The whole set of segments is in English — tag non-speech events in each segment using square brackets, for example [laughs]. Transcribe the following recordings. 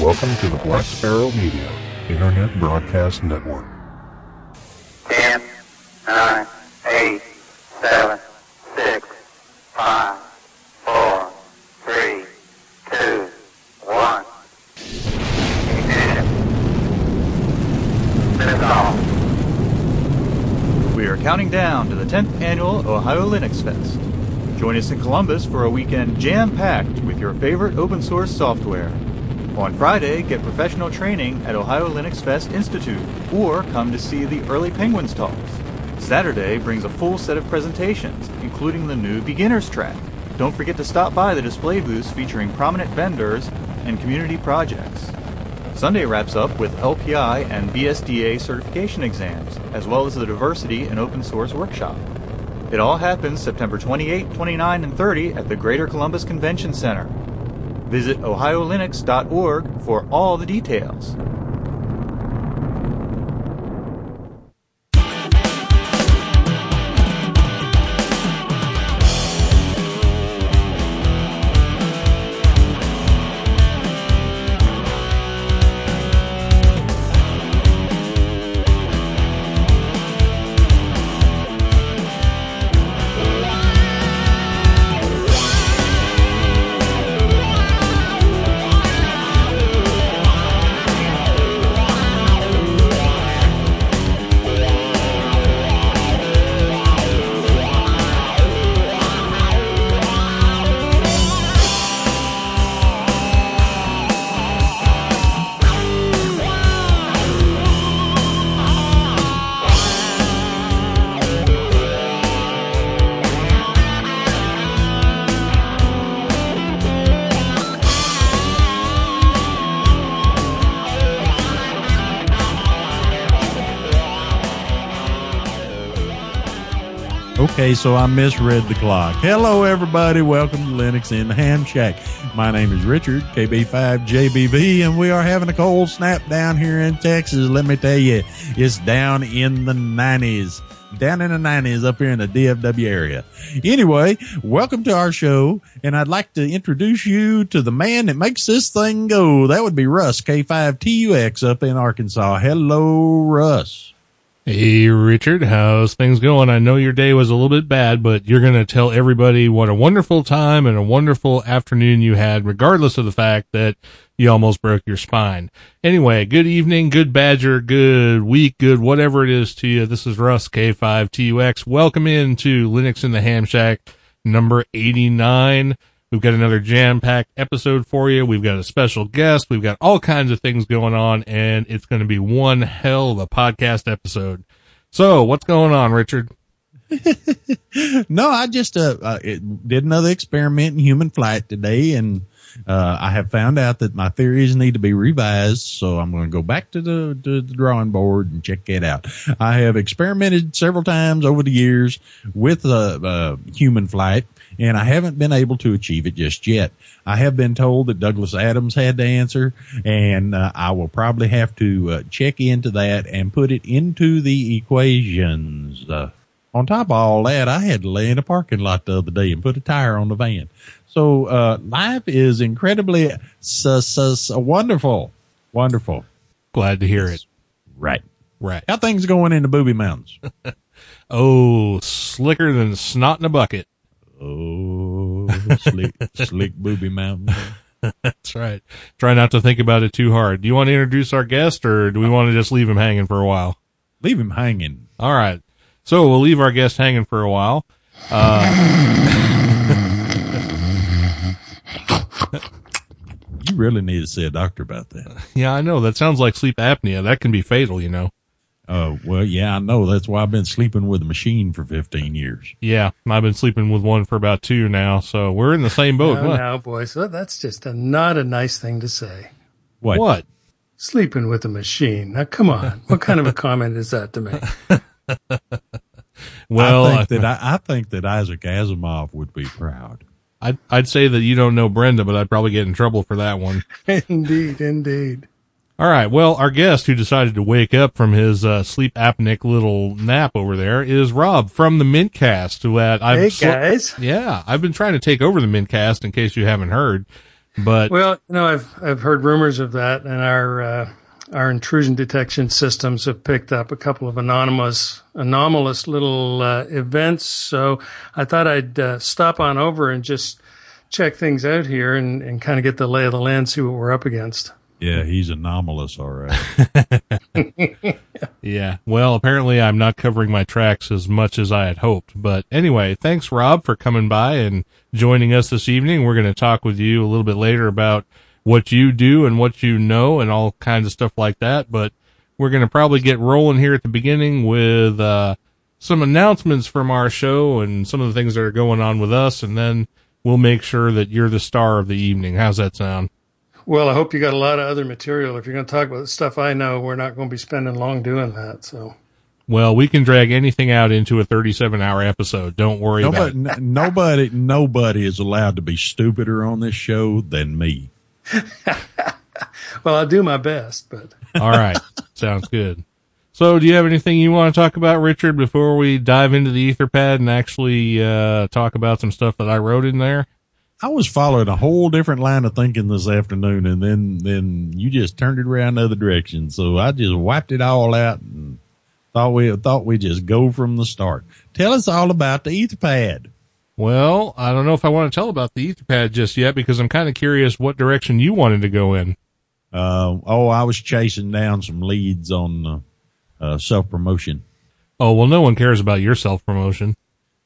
Welcome to the Black Sparrow Media Internet Broadcast Network. 10, 9, 8, 7, 6, 5, 4, 3, 2, 1. Ignition. Liftoff. We are counting down to the 10th annual Ohio Linux Fest. Join us in Columbus for a weekend jam packed with your favorite open source software. On Friday, get professional training at Ohio Linux Fest Institute, or come to see the Early Penguins talks. Saturday brings a full set of presentations, including the new beginners track. Don't forget to stop by the display booths featuring prominent vendors and community projects. Sunday wraps up with LPI and BSDA certification exams, as well as the Diversity and Open Source Workshop. It all happens September 28, 29, and 30 at the Greater Columbus Convention Center. Visit ohiolinux.org for all the details. Okay, so I misread the clock. Hello, everybody. Welcome to Linux in the Ham Shack. My name is Richard, KB5JBB, and we are having a cold snap down here in Texas. Let me tell you, it's down in the 90s. Down in the 90s up here in the DFW area. Anyway, welcome to our show, and I'd like to introduce you to the man that makes this thing go. That would be Russ, K5TUX up in Arkansas. Hello, Russ. Hey, Richard, how's things going? I know your day was a little bit bad, but you're going to tell everybody what a wonderful time and a wonderful afternoon you had, regardless of the fact that you almost broke your spine. Anyway, good evening, good badger, good week, good whatever it is to you. This is Russ K5TUX. Welcome into Linux in the Ham Shack number 89. We've got another jam packed episode for you. We've got a special guest. We've got all kinds of things going on and it's going to be one hell of a podcast episode. So what's going on, Richard? [laughs] no, I just uh, uh, did another experiment in human flight today, and uh, I have found out that my theories need to be revised. So I'm going to go back to the, to the drawing board and check it out. I have experimented several times over the years with uh, uh, human flight, and I haven't been able to achieve it just yet. I have been told that Douglas Adams had the answer, and uh, I will probably have to uh, check into that and put it into the equations. Uh, on top of all that, I had to lay in a parking lot the other day and put a tire on the van. So uh, life is incredibly su- su- su- wonderful, wonderful. Glad to hear it. Right. Right. How things going in the Booby Mountains? [laughs] Oh, slicker than snot in a bucket. Oh, slick, [laughs] slick Booby Mountain. That's right. Try not to think about it too hard. Do you want to introduce our guest or do we want to just leave him hanging for a while? Leave him hanging. All right. So we'll leave our guest hanging for a while. Uh, [laughs] you really need to see a doctor about that. [laughs] Yeah, I know. That sounds like sleep apnea. That can be fatal, you know. Oh, well, yeah, I know. That's why I've been sleeping with a machine for 15 years. Yeah, I've been sleeping with one for about two now, so we're in the same boat. No, no, boys, that- that's just a, not a nice thing to say. What? What? Sleeping with a machine. Now, come on. What kind of a comment is that to make? [laughs] Well, I think uh, that I, I think that Isaac Asimov would be proud. I'd, I'd say that you don't know Brenda, but I'd probably get in trouble for that one. [laughs] indeed, indeed. All right. Well, our guest who decided to wake up from his uh, sleep apneic little nap over there is Rob from the Mintcast. Who I've Hey, sl- guys. yeah, I've been trying to take over the Mintcast in case you haven't heard. But Well, you know, I've I've heard rumors of that, and our uh, our intrusion detection systems have picked up a couple of anonymous anomalous little uh, events. So I thought I'd uh, stop on over and just check things out here and, and kind of get the lay of the land, see what we're up against. Yeah, he's anomalous, all right. [laughs] yeah, well, apparently I'm not covering my tracks as much as I had hoped. But anyway, thanks Rob for coming by and joining us this evening. We're going to talk with you a little bit later about what you do and what you know and all kinds of stuff like that. But we're going to probably get rolling here at the beginning with, uh, some announcements from our show and some of the things that are going on with us. And then we'll make sure that you're the star of the evening. How's that sound? Well, I hope you got a lot of other material. If you're going to talk about the stuff I know, we're not going to be spending long doing that. So, Well, we can drag anything out into a 37 hour episode. Don't worry about Nobody, it. n- nobody, nobody is allowed to be stupider on this show than me. [laughs] well, I'll do my best, but All right. Sounds good. So do you have anything you want to talk about, Richard, before we dive into the Etherpad and actually, uh, talk about some stuff that I wrote in there? I was following a whole different line of thinking this afternoon, and then then you just turned it around the other direction. So I just wiped it all out and thought we thought we just go from the start. Tell us all about the Etherpad. Well, I don't know if I want to tell about the Etherpad just yet because I'm kind of curious what direction you wanted to go in. Uh, oh, I was chasing down some leads on uh, uh, self promotion. Oh, well, no one cares about your self promotion.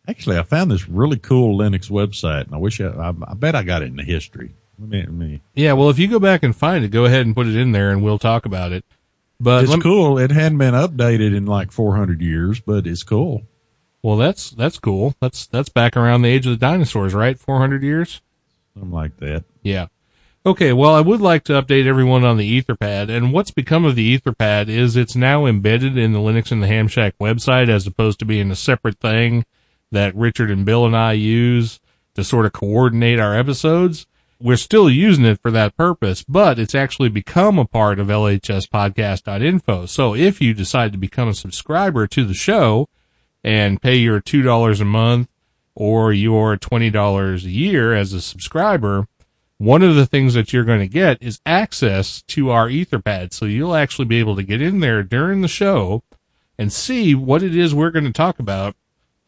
Actually, I found this really cool Linux website, and I wish I, I, I bet I got it in the history. Let me, let me. Yeah. Well, if you go back and find it, go ahead and put it in there and we'll talk about it. But It's lem- cool. It hadn't been updated in like 400 years, but it's cool. well, that's, that's cool. That's, that's back around the age of the dinosaurs, right? 400 years? Something like that. Yeah. Okay, well, I would like to update everyone on the Etherpad, and what's become of the Etherpad is it's now embedded in the Linux and the Ham Shack website as opposed to being a separate thing that Richard and Bill and I use to sort of coordinate our episodes. We're still using it for that purpose, but it's actually become a part of lhspodcast.info. So if you decide to become a subscriber to the show and pay your $2 a month or your $20 a year as a subscriber, one of the things that you're going to get is access to our Etherpad. So you'll actually be able to get in there during the show and see what it is we're going to talk about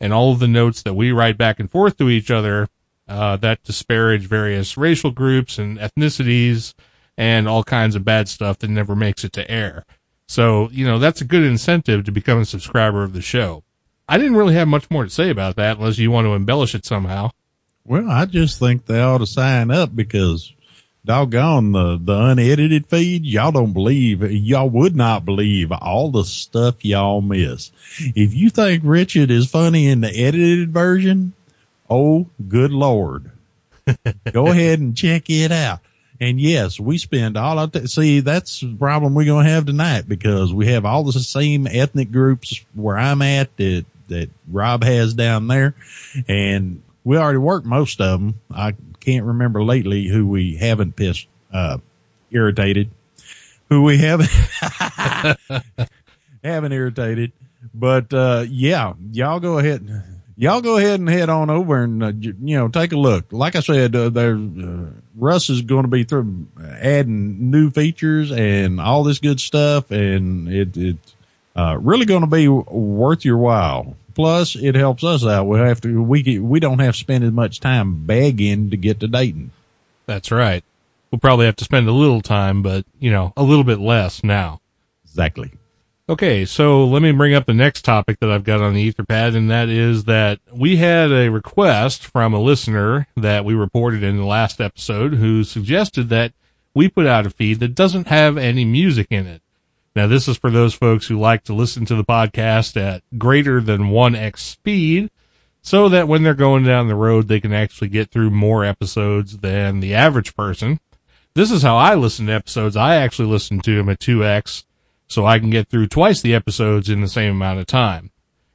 and all of the notes that we write back and forth to each other uh, that disparage various racial groups and ethnicities and all kinds of bad stuff that never makes it to air. So, you know, that's a good incentive to become a subscriber of the show. I didn't really have much more to say about that unless you want to embellish it somehow. Well, I just think they ought to sign up because doggone the, the unedited feed. Y'all don't believe, y'all would not believe all the stuff y'all miss. If you think Richard is funny in the edited version, oh, good Lord. [laughs] Go ahead and check it out. And yes, we spend all our t- see that's the problem we're gonna have tonight because we have all the same ethnic groups where I'm at that that Rob has down there, and we already worked most of them. I can't remember lately who we haven't pissed uh, irritated, who we haven't [laughs] haven't irritated. But uh, yeah, y'all go ahead. Y'all go ahead and head on over and uh, you know take a look. Like I said, uh, there uh, Russ is going to be through adding new features and all this good stuff, and it it's uh, really going to be worth your while. Plus, it helps us out. We have to we get, we don't have to spend as much time begging to get to Dayton. That's right. We'll probably have to spend a little time, but you know, a little bit less now. Exactly. Okay, so let me bring up the next topic that I've got on the Etherpad, and that is that we had a request from a listener that we reported in the last episode who suggested that we put out a feed that doesn't have any music in it. Now, this is for those folks who like to listen to the podcast at greater than 1x speed, so that when they're going down the road, they can actually get through more episodes than the average person. This is how I listen to episodes. I actually listen to them at 2x so I can get through twice the episodes in the same amount of time.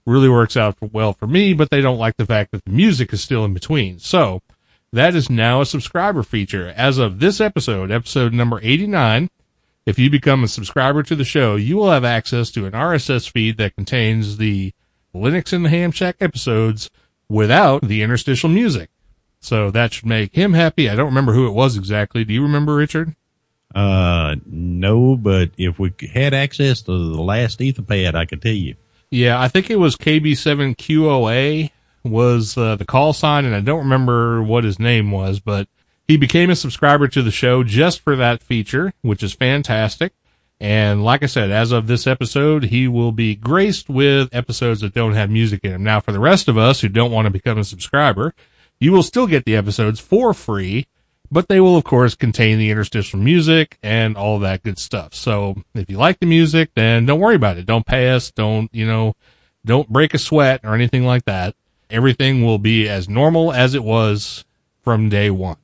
Really works out well for me, but they don't like the fact that the music is still in between. So that is now a subscriber feature. As of this episode, episode number 89, if you become a subscriber to the show, you will have access to an RSS feed that contains the Linux in the Ham Shack episodes without the interstitial music. So that should make him happy. I don't remember who it was exactly. Do you remember, Richard? Uh, no, but if we had access to the last Etherpad, I could tell you. Yeah, I think it was KB7QOA was uh, the call sign, and I don't remember what his name was, but he became a subscriber to the show just for that feature, which is fantastic. And like I said, as of this episode, he will be graced with episodes that don't have music in them. Now, for the rest of us who don't want to become a subscriber, you will still get the episodes for free, but they will, of course, contain the interstitial music and all that good stuff. So if you like the music, then don't worry about it. Don't pay us. Don't, you know, don't break a sweat or anything like that. Everything will be as normal as it was from day one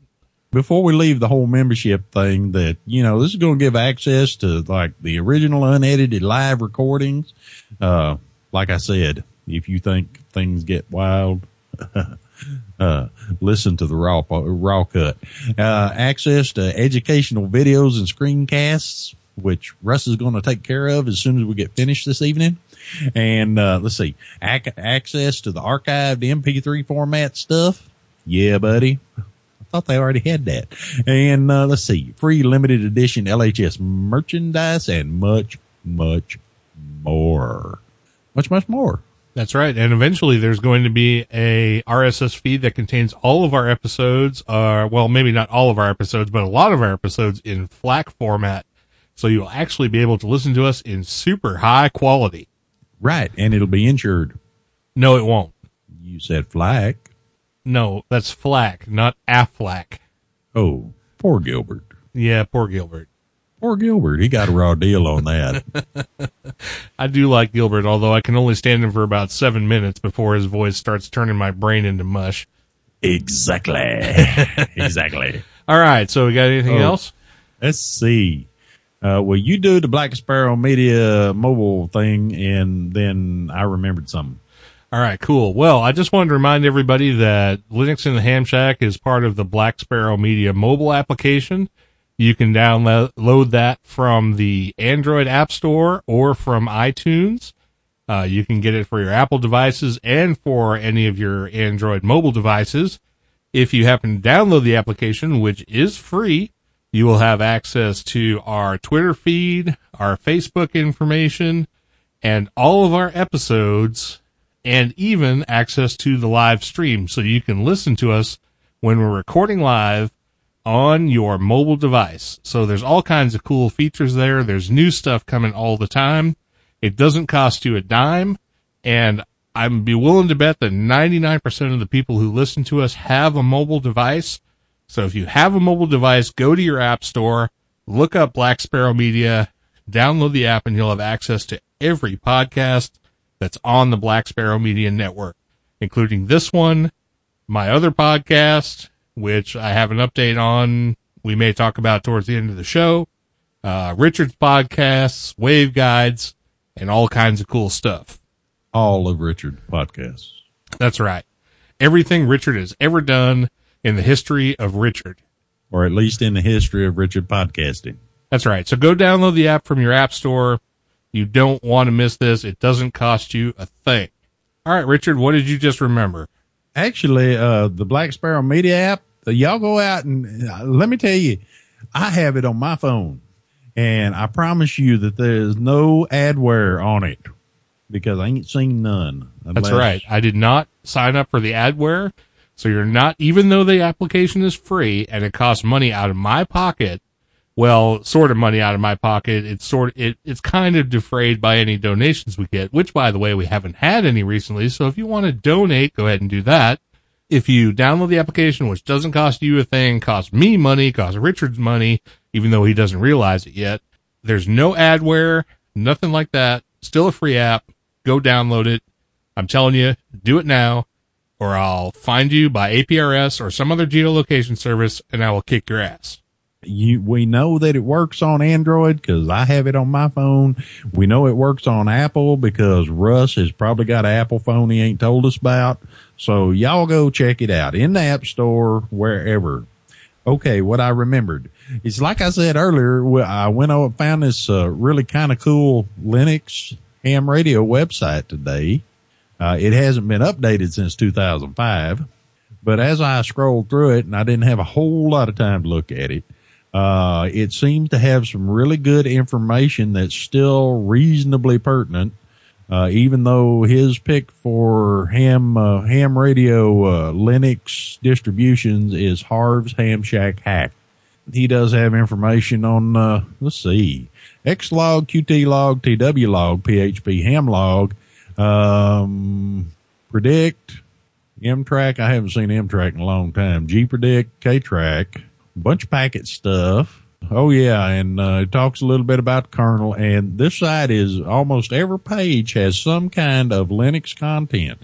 before we leave the whole membership thing that, you know, this is going to give access to like the original unedited live recordings. Uh, like I said, if you think things get wild, [laughs] uh, listen to the raw, raw cut, uh, access to educational videos and screencasts, which Russ is going to take care of as soon as we get finished this evening. And, uh, let's see, ac- access to the archived MP3 format stuff. Yeah, buddy [laughs] thought they already had that. And uh, let's see, free limited edition LHS merchandise and much, much more. Much, much more. That's right. And eventually there's going to be a RSS feed that contains all of our episodes, uh, well, maybe not all of our episodes, but a lot of our episodes in FLAC format. So you'll actually be able to listen to us in super high quality. Right. And it'll be insured. No, it won't. You said FLAC. No, that's Flack, not Aflac. Oh, poor Gilbert. Yeah, poor Gilbert. Poor Gilbert. He got a raw deal on that. [laughs] I do like Gilbert, although I can only stand him for about seven minutes before his voice starts turning my brain into mush. Exactly. [laughs] exactly. All right. So we got anything oh, else? Let's see. Uh, well, you do the Black Sparrow Media mobile thing, and then I remembered something. All right, cool. Well, I just wanted to remind everybody that Linux in the Ham Shack is part of the Black Sparrow Media mobile application. You can download that from the Android App Store or from iTunes. Uh, you can get it for your Apple devices and for any of your Android mobile devices. If you happen to download the application, which is free, you will have access to our Twitter feed, our Facebook information, and all of our episodes and even access to the live stream. So you can listen to us when we're recording live on your mobile device. So there's all kinds of cool features there. There's new stuff coming all the time. It doesn't cost you a dime. And I'm be willing to bet that 99% of the people who listen to us have a mobile device. So if you have a mobile device, go to your app store, look up Black Sparrow Media, download the app and you'll have access to every podcast that's on the Black Sparrow Media Network, including this one, my other podcast, which I have an update on. We may talk about towards the end of the show, uh, Richard's podcasts, wave guides, and all kinds of cool stuff. All of Richard's podcasts. That's right. Everything Richard has ever done in the history of Richard. Or at least in the history of Richard podcasting. That's right. So go download the app from your app store you don't want to miss this. It doesn't cost you a thing. All right, Richard, what did you just remember? Actually, uh, the Black Sparrow Media app, uh, y'all go out and uh, let me tell you, I have it on my phone and I promise you that there's no adware on it because I ain't seen none. That's right. I did not sign up for the adware. So you're not, even though the application is free and it costs money out of my pocket, well, sort of money out of my pocket. It's sort it, it's kind of defrayed by any donations we get, which by the way, we haven't had any recently. So if you want to donate, go ahead and do that. If you download the application, which doesn't cost you a thing, costs me money, costs Richard's money, even though he doesn't realize it yet. There's no adware, nothing like that. Still a free app. Go download it. I'm telling you, do it now or I'll find you by APRS or some other geolocation service and I will kick your ass you, we know that it works on Android because I have it on my phone. We know it works on Apple because Russ has probably got an Apple phone he ain't told us about. So y'all go check it out in the App Store, wherever. Okay, what I remembered. It's like I said earlier, I went over, found this uh, really kind of cool Linux ham radio website today. Uh, it hasn't been updated since 2005 But as I scrolled through it, and I didn't have a whole lot of time to look at it, uh, it seems to have some really good information that's still reasonably pertinent. Uh, even though his pick for ham uh, ham radio uh, Linux distributions is Harv's Ham Shack Hack, he does have information on uh, let's see Xlog, Qtlog, Twlog, PHP Hamlog, um, Predict, M Track. I haven't seen M Track in a long time. Gpredict, Ktrack, bunch of packet stuff. Oh yeah, and uh, it talks a little bit about kernel. And this site is almost every page has some kind of Linux content.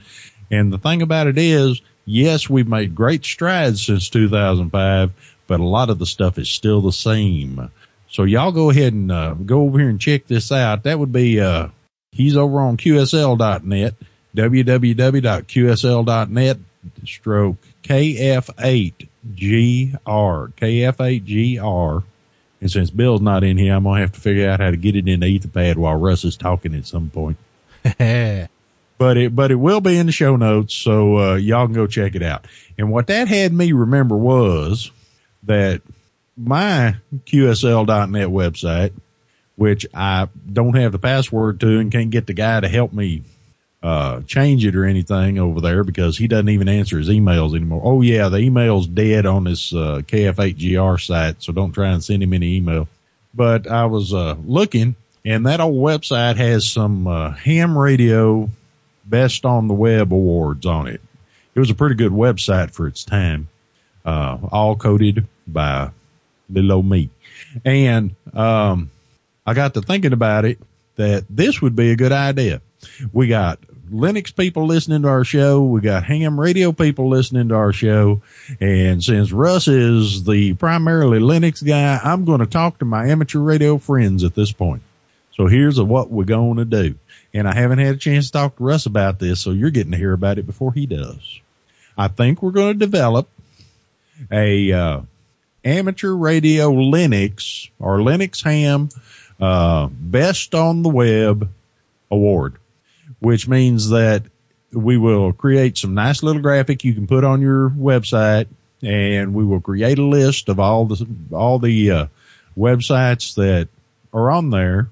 And the thing about it is, yes, we've made great strides since 2005, but a lot of the stuff is still the same. So y'all go ahead and uh, go over here and check this out. That would be uh, he's over on QSL.net, www.qsl.net, stroke KF8GR, KF8GR. And since Bill's not in here, I'm gonna have to figure out how to get it in the Etherpad while Russ is talking at some point. [laughs] but it but it will be in the show notes, so uh, y'all can go check it out. And what that had me remember was that my QSL.net website, which I don't have the password to and can't get the guy to help me uh, change it or anything over there because he doesn't even answer his emails anymore. Oh yeah, the email's dead on this uh, KF8GR site, so don't try and send him any email. But I was uh, looking, and that old website has some uh, ham radio best on the web awards on it. It was a pretty good website for its time, uh, all coded by little old me. And um, I got to thinking about it that this would be a good idea. We got Linux people listening to our show. We got ham radio people listening to our show. And since Russ is the primarily Linux guy, I'm going to talk to my amateur radio friends at this point. So here's what we're going to do. And I haven't had a chance to talk to Russ about this, so you're getting to hear about it before he does. I think we're going to develop a uh, amateur radio Linux or Linux ham uh, best on the web award which means that we will create some nice little graphic you can put on your website and we will create a list of all the all the uh, websites that are on there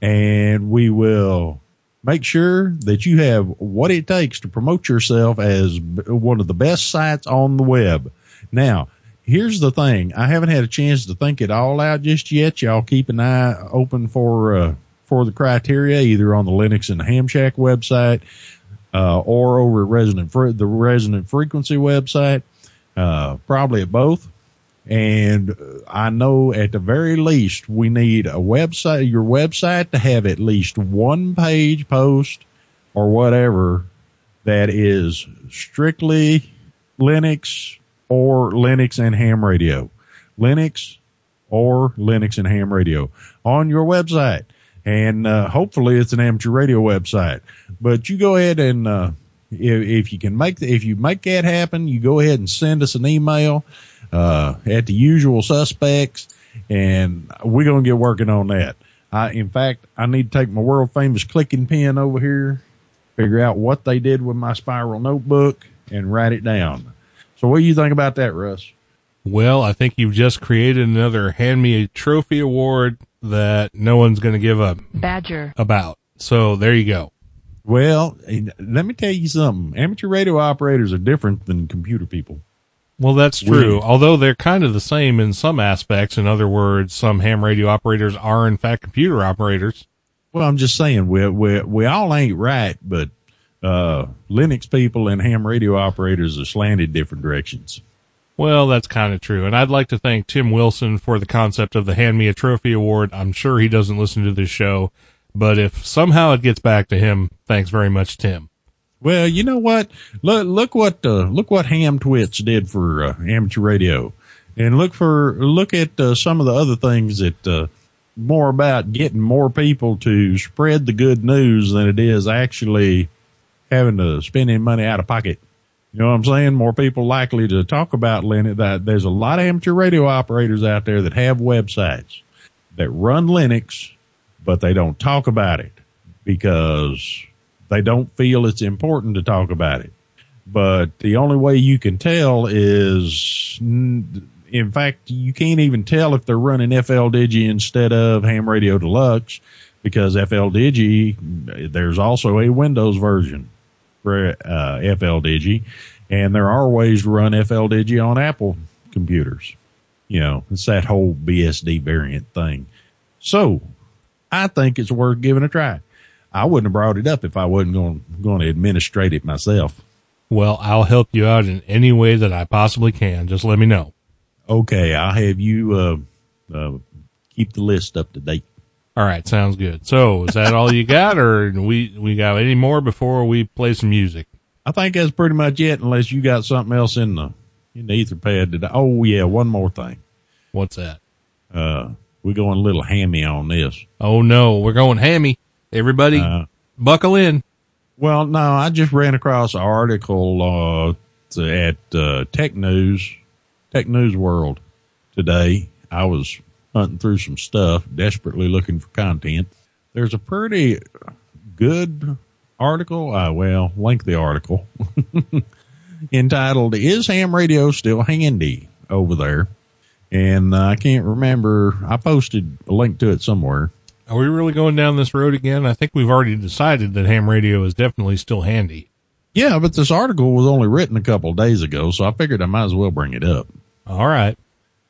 and we will make sure that you have what it takes to promote yourself as one of the best sites on the web. Now, here's the thing. I haven't had a chance to think it all out just yet. Y'all keep an eye open for uh, for the criteria, either on the Linux and Ham Shack website, uh, or over at Resonant the Resonant Frequency website, uh, probably at both. And I know at the very least we need a website, your website to have at least one page post or whatever that is strictly Linux or Linux and ham radio. Linux or Linux and ham radio on your website and uh, hopefully it's an amateur radio website. But you go ahead and uh, if, if, you can make the, if you make that happen, you go ahead and send us an email uh, at the usual suspects, and we're gonna get working on that. I, in fact, I need to take my world famous clicking pen over here, figure out what they did with my spiral notebook, and write it down. So, what do you think about that, Russ? Well, I think you've just created another hand me a trophy award that no one's going to give a badger about. So there you go. Well, let me tell you something. Amateur radio operators are different than computer people. Well, that's true. Although they're kind of the same in some aspects. In other words, some ham radio operators are in fact computer operators. Well, I'm just saying we we we all ain't right, but uh, Linux people and ham radio operators are slanted different directions. Well, that's kind of true. And I'd like to thank Tim Wilson for the concept of the Hand Me a Trophy Award. I'm sure he doesn't listen to this show, but if somehow it gets back to him, thanks very much, Tim. Well, you know what? Look, look what, uh, look what Ham Twits did for uh, amateur radio. And look for, look at uh, some of the other things that, uh, more about getting more people to spread the good news than it is actually having to spend any money out of pocket. You know what I'm saying? More people likely to talk about Linux. That there's a lot of amateur radio operators out there that have websites that run Linux, but they don't talk about it because they don't feel it's important to talk about it. but the only way you can tell is, in fact, you can't even tell if they're running FL Digi instead of Ham Radio Deluxe because FL Digi, there's also a Windows version for uh, FL Digi, and there are ways to run FL Digi on Apple computers. You know, it's that whole BSD variant thing. So I think it's worth giving a try. I wouldn't have brought it up if I wasn't going, going to administrate it myself. Well, I'll help you out in any way that I possibly can. Just let me know. Okay. I'll have you, uh, uh, keep the list up to date. All right. Sounds good. So is that all you got or we, we got any more before we play some music? I think that's pretty much it unless you got something else in the, in the etherpad today. Oh yeah. One more thing. What's that? Uh, we're going a little hammy on this. Oh no, we're going hammy. Everybody uh, buckle in. Well, no, I just ran across an article uh, at uh, Tech News, Tech News World today. I was hunting through some stuff, desperately looking for content. There's a pretty good article, uh, well, lengthy article, [laughs] entitled "Is Ham Radio Still Handy?" over there, and uh, I can't remember. I posted a link to it somewhere are we really going down this road again? I think we've already decided that ham radio is definitely still handy. Yeah, but this article was only written a couple of days ago, so I figured I might as well bring it up. All right.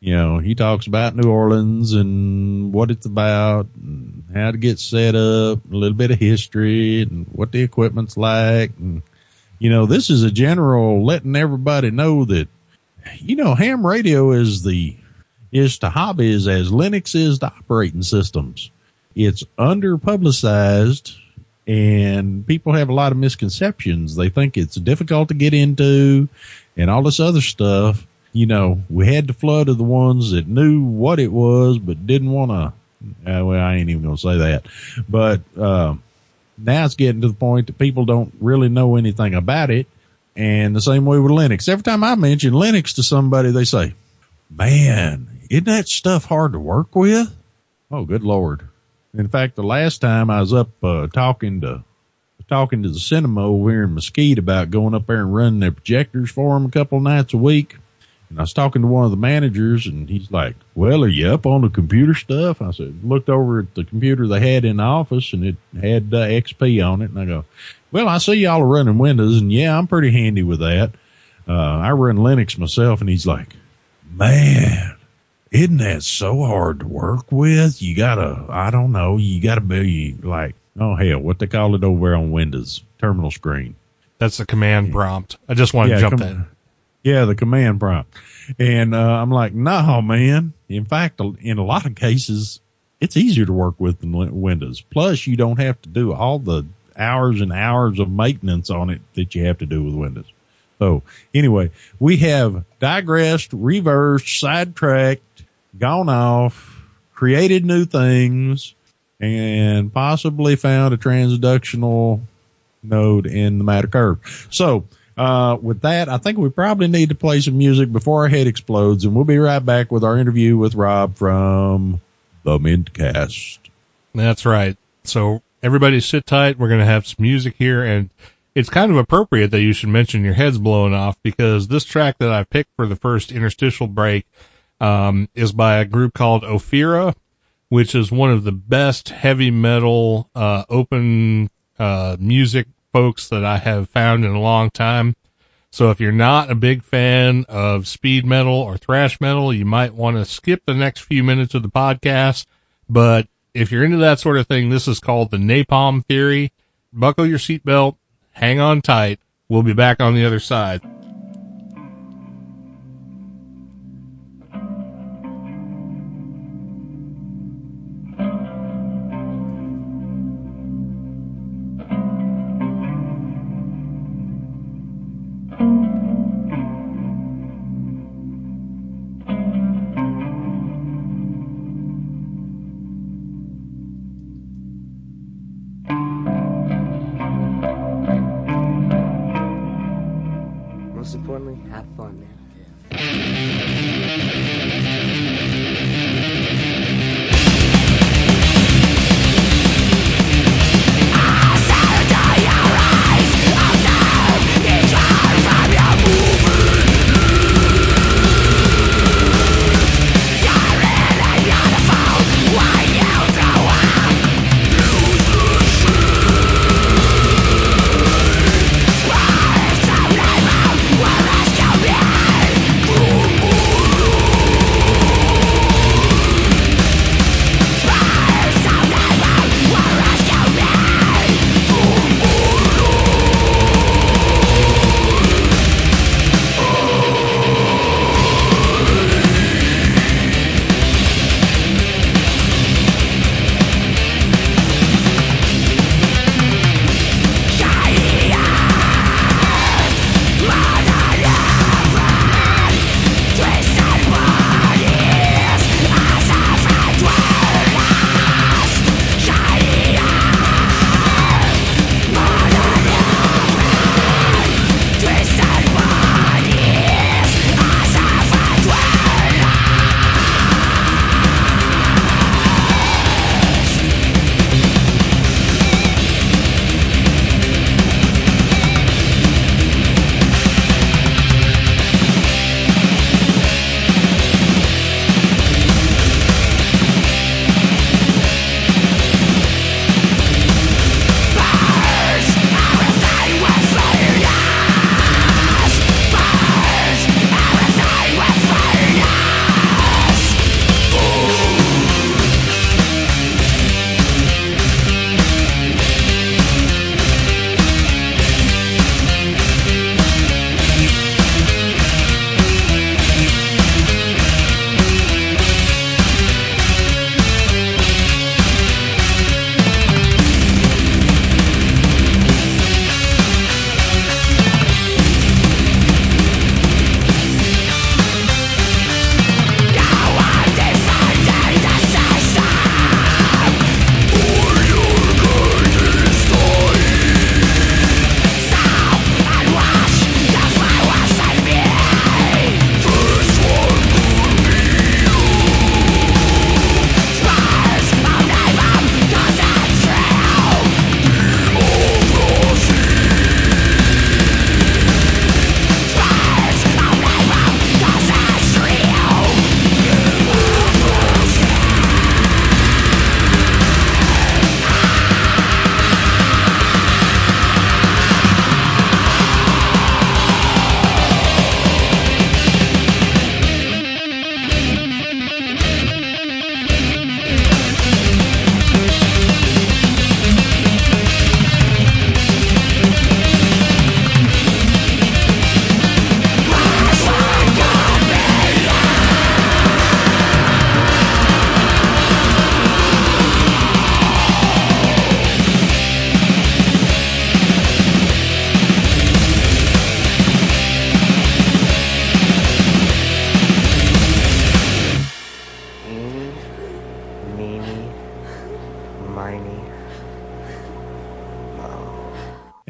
You know, he talks about New Orleans and what it's about and how to get set up, a little bit of history and what the equipment's like. And, you know, this is a general letting everybody know that, you know, ham radio is the, is to hobbies as Linux is to operating systems it's under publicized and people have a lot of misconceptions. They think it's difficult to get into and all this other stuff. You know, we had the flood of the ones that knew what it was, but didn't want to. Uh, well, I ain't even going to say that, but, uh, now it's getting to the point that people don't really know anything about it. And the same way with Linux. Every time I mention Linux to somebody, they say, man, isn't that stuff hard to work with? Oh, good Lord. In fact, the last time I was up uh, talking to talking to the cinema over here in Mesquite about going up there and running their projectors for them a couple nights a week. And I was talking to one of the managers and he's like, well, are you up on the computer stuff? I said, looked over at the computer they had in the office and it had uh, XP on it. And I go, well, I see y'all are running Windows and yeah, I'm pretty handy with that. Uh, I run Linux myself and he's like, man, isn't that so hard to work with? You gotta, I don't know, you gotta be like, oh hell, what they call it over on Windows terminal screen. That's the command prompt. I just want to yeah, jump com- that. Yeah, the command prompt. And, uh, I'm like, no, man. In fact, in a lot of cases, it's easier to work with than Windows. Plus, you don't have to do all the hours and hours of maintenance on it that you have to do with Windows. So anyway, we have digressed, reversed, sidetracked, gone off, created new things, and possibly found a transductional node in the matter curve. So, uh, with that, I think we probably need to play some music before our head explodes, and we'll be right back with our interview with Rob from the Mintcast. That's right. So everybody sit tight. We're going to have some music here and it's kind of appropriate that you should mention your head's blowing off because this track that I picked for the first interstitial break um, is by a group called Ophira, which is one of the best heavy metal, uh, open, uh, music folks that I have found in a long time. So if you're not a big fan of speed metal or thrash metal, you might want to skip the next few minutes of the podcast. But if you're into that sort of thing, this is called the Napalm Theory. Buckle your seatbelt, hang on tight. We'll be back on the other side.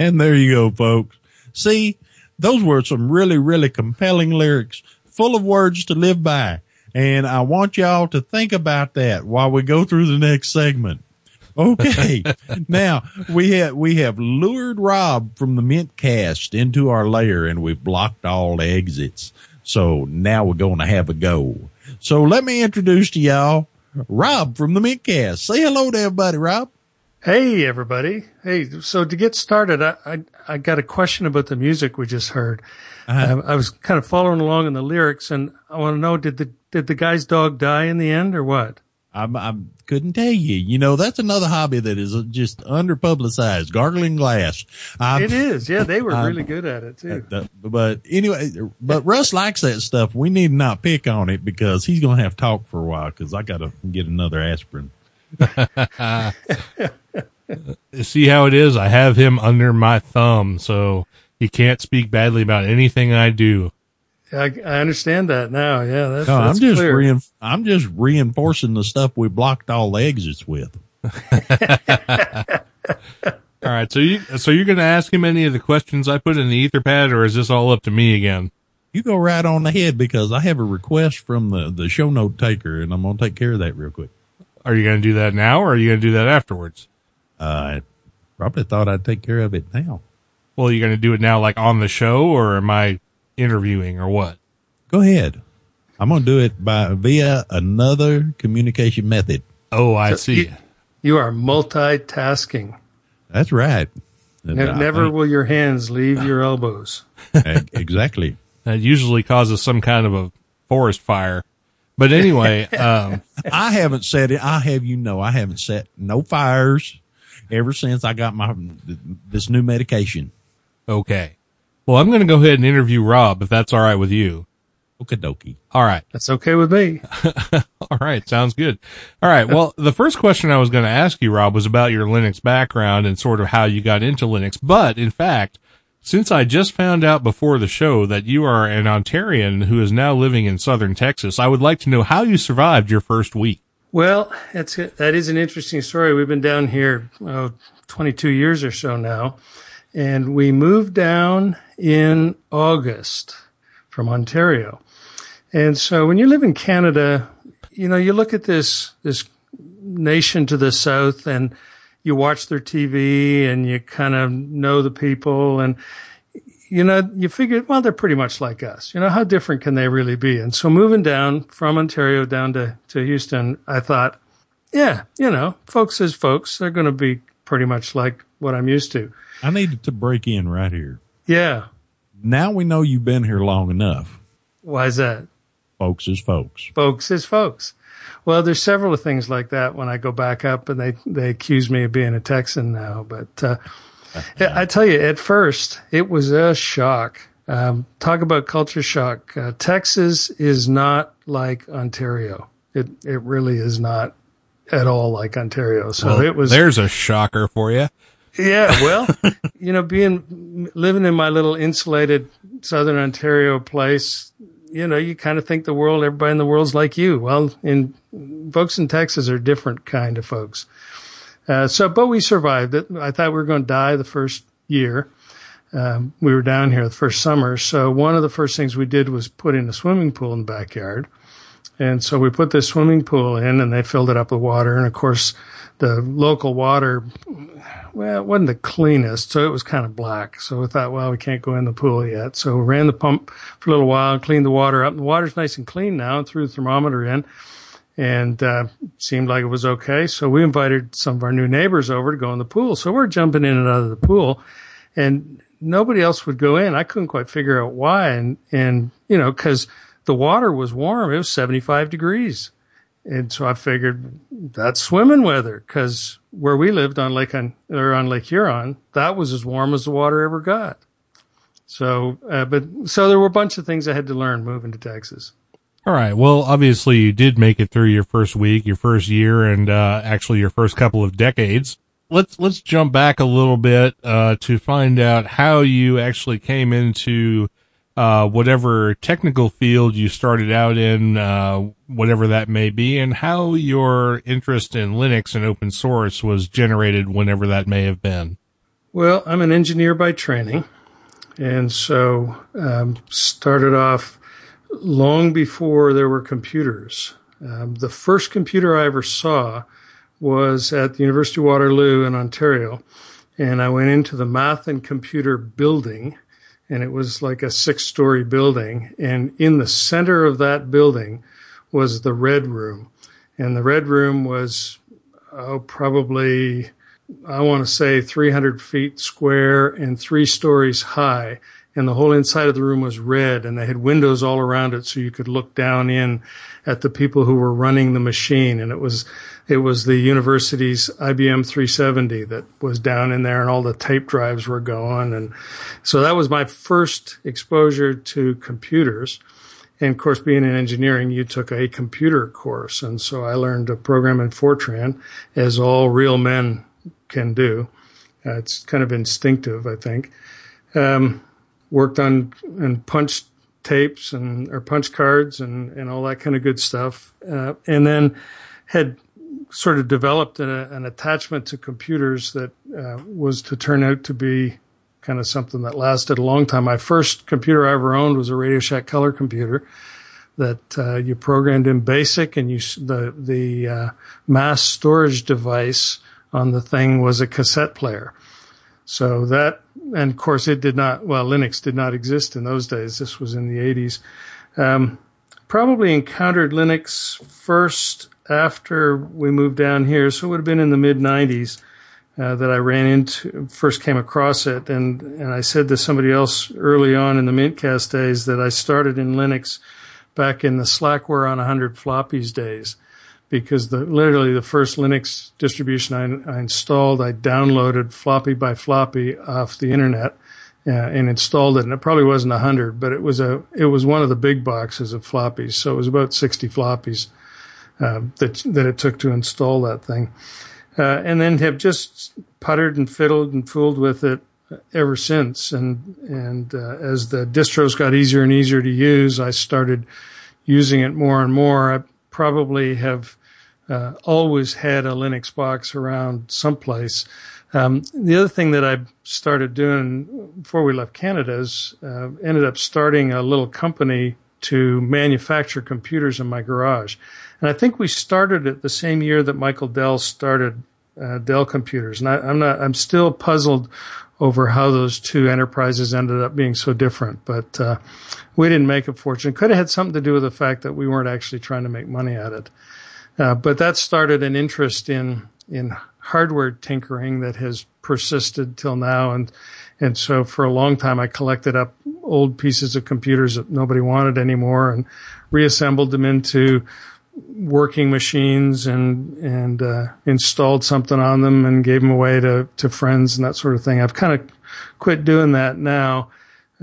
And there you go, folks. See, those were some really, really compelling lyrics, full of words to live by. And I want y'all to think about that while we go through the next segment. Okay. [laughs] now we have, we have lured Rob from the Mintcast into our lair and we've blocked all the exits. So now we're going to have a go. So let me introduce to y'all Rob from the Mintcast. Say hello to everybody, Rob. Hey, everybody. Hey, so to get started, I, I, I got a question about the music we just heard. Uh-huh. Um, I was kind of following along in the lyrics and I want to know, did the, did the guy's dog die in the end or what? I, I couldn't tell you. You know, that's another hobby that is just under publicized. Gargling glass. I, It is. Yeah, they were [laughs] Um, really good at it too. Uh, But anyway, but Russ likes that stuff. We need not pick on it because he's going to have to talk for a while because I got to get another aspirin. [laughs] See how it is? I have him under my thumb, so he can't speak badly about anything I do. I, I understand that now. Yeah, that's, No, I'm just clear. rein, I'm just reinforcing the stuff we blocked all the exits with. [laughs] All right, so you so you're going to ask him any of the questions I put in the Etherpad, or is this all up to me again? You go right on ahead because I have a request from the, the show note taker and I'm going to take care of that real quick. Are you going to do that now, or are you going to do that afterwards? Uh, I probably thought I'd take care of it now. Well, you're going to do it now, like on the show, or am I interviewing, or what? Go ahead. I'm going to do it by via another communication method. Oh, I So see. you- You are multitasking. That's right. Ne- And I never think- will your hands leave your elbows. [laughs] exactly. That usually causes some kind of a forest fire. But anyway, [laughs] um, I haven't set it. I have you know I haven't set no fires ever since I got my this new medication. okay. Well, I'm going to go ahead and interview Rob if that's all right with you. Okie dokie. All right. That's okay with me. [laughs] All right. Sounds good. All right. Well, the first question I was going to ask you, Rob, was about your Linux background and sort of how you got into Linux. But in fact, since I just found out before the show that you are an Ontarian who is now living in southern Texas, I would like to know how you survived your first week. Well, that's that is an interesting story. We've been down here oh, 22 years or so now, and we moved down in August from Ontario. And so when you live in Canada, you know, you look at this this nation to the south and you watch their TV and you kind of know the people and you know, you figure, well, they're pretty much like us. You know, how different can they really be? And so moving down from Ontario down to, to Houston, I thought, yeah, you know, folks is folks. They're going to be pretty much like what I'm used to. I needed to break in right here. Yeah. Now we know you've been here long enough. Why is that? Folks is folks. Folks is folks. Well, there's several things like that when I go back up and they, they accuse me of being a Texan now. But, uh, I tell you, at first, it was a shock. Um, talk about culture shock. Uh, Texas is not like Ontario. It, it really is not at all like Ontario. So Well, it was, there's a shocker for you. yeah, [laughs] well, you know, being living in my little insulated southern Ontario place, you know, you kind of think the world, everybody in the world's like you. Well, in folks in Texas are different kind of folks. Uh, so, but we survived it. I thought we were going to die the first year. Um, we were down here the first summer. So one of the first things we did was put in a swimming pool in the backyard. And so we put this swimming pool in and they filled it up with water. And of course, the local water well, it wasn't the cleanest, so it was kind of black. So we thought, well, we can't go in the pool yet. So we ran the pump for a little while and cleaned the water up. The water's nice and clean now and threw the thermometer in and uh, seemed like it was okay. So we invited some of our new neighbors over to go in the pool. So we're jumping in and out of the pool and nobody else would go in. I couldn't quite figure out why. And, and, you know, cause the water was warm. It was 75 degrees. And so I figured that's swimming weather because where we lived on Lake on, or on Lake Huron, that was as warm as the water ever got. So, uh, but so there were a bunch of things I had to learn moving to Texas. All right. Well, obviously you did make it through your first week, your first year, and uh, actually your first couple of decades. Let's let's jump back a little bit uh, to find out how you actually came into uh, whatever technical field you started out in, uh, whatever that may be, and how your interest in Linux and open source was generated, whenever that may have been. Well, I'm an engineer by training, and so um, started off long before there were computers. Um, the first computer I ever saw was at the University of Waterloo in Ontario, and I went into the math and computer building, and it was like a six-story building, and in the center of that building was the red room, and the red room was oh probably I want to say 300 feet square and three stories high. And the whole inside of the room was red and they had windows all around it so you could look down in at the people who were running the machine. And it was, it was the university's IBM 370 that was down in there and all the tape drives were going. And so that was my first exposure to computers. And of course, being in engineering, you took a computer course. And so I learned to program in Fortran as all real men can do. Uh, it's kind of instinctive, I think. Um, worked on and punched tapes and or punch cards and and all that kind of good stuff, uh, and then had sort of developed a, an attachment to computers that uh, was to turn out to be kind of something that lasted a long time. My first computer I ever owned was a Radio Shack color computer that uh, you programmed in BASIC, and you the the uh, mass storage device on the thing was a cassette player. So that, and of course it did not, well, Linux did not exist in those days. This was in the 80s. Um, probably encountered Linux first after we moved down here. So it would have been in the mid 90s. Uh, that I ran into, first came across it, and and I said to somebody else early on in the Mintcast days that I started in Linux back in the Slackware on 100 floppies days, because the literally the first Linux distribution I, I installed, I downloaded floppy by floppy off the internet uh, and installed it. And it probably wasn't a hundred, but it was a it was one of the big boxes of floppies. So it was about sixty floppies uh, that that it took to install that thing. Uh, and then have just puttered and fiddled and fooled with it ever since. And and uh, as the distros got easier and easier to use, I started using it more and more. I probably have uh, always had a Linux box around someplace. Um, the other thing that I started doing before we left Canada is uh, ended up starting a little company to manufacture computers in my garage. And I think we started it the same year that Michael Dell started uh, Dell Computers. And I, am not, I'm still puzzled over how those two enterprises ended up being so different. But uh, we didn't make a fortune. Could have had something to do with the fact that we weren't actually trying to make money at it. Uh, but that started an interest in in hardware tinkering that has persisted till now, and and so for a long time I collected up old pieces of computers that nobody wanted anymore and reassembled them into working machines and and uh, installed something on them and gave them away to to friends and that sort of thing. I've kind of quit doing that now,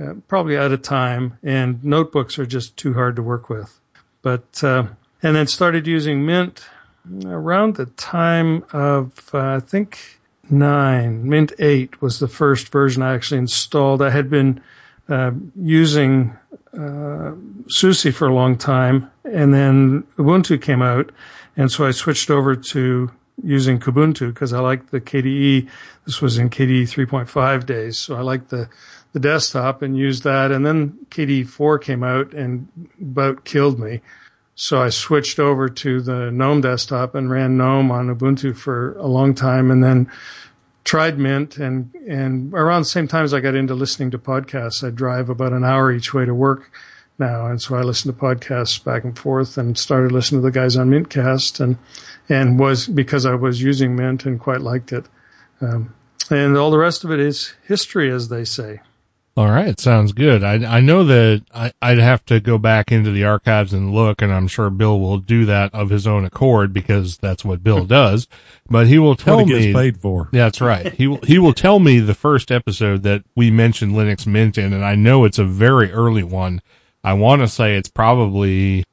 uh, probably out of time, and notebooks are just too hard to work with. But uh, and then started using Mint around the time of uh, I think nine. Mint eight was the first version I actually installed. I had been uh, using uh, SUSE for a long time, and then Ubuntu came out, and so I switched over to using Kubuntu because I liked the KDE. This was in KDE 3.5 days, so I liked the the desktop and used that. And then KDE 4 came out and about killed me. So I switched over to the GNOME desktop and ran GNOME on Ubuntu for a long time and then tried Mint and, and around the same time as I got into listening to podcasts, I drive about an hour each way to work now. And so I listen to podcasts back and forth and started listening to the guys on Mintcast and, and was because I was using Mint and quite liked it. Um, and all the rest of it is history, as they say. All right, sounds good. I I know that I, I'd have to go back into the archives and look, and I'm sure Bill will do that of his own accord because that's what Bill [laughs] does. But he will tell what he me paid for. That's right. He will he will tell me the first episode that we mentioned Linux Mint in, and I know it's a very early one. I want to say it's probably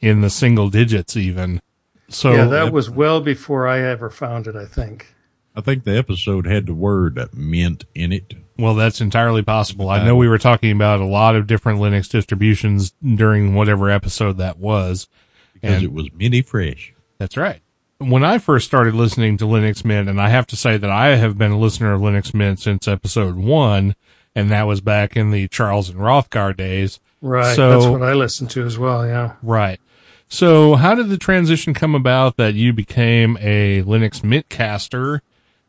in the single digits even. So yeah, that was well before I ever found it. I think. I think the episode had the word mint in it. Well, that's entirely possible. I know we were talking about a lot of different Linux distributions during whatever episode that was. Because And- it was mini fresh. That's right. when I first started listening to Linux Mint, and I have to say that I have been a listener of Linux Mint since episode one, and that was back in the Charles and Rothgar days. Right. So- that's what I listened to as well. Yeah. Right. So how did the transition come about that you became a Linux Mint caster?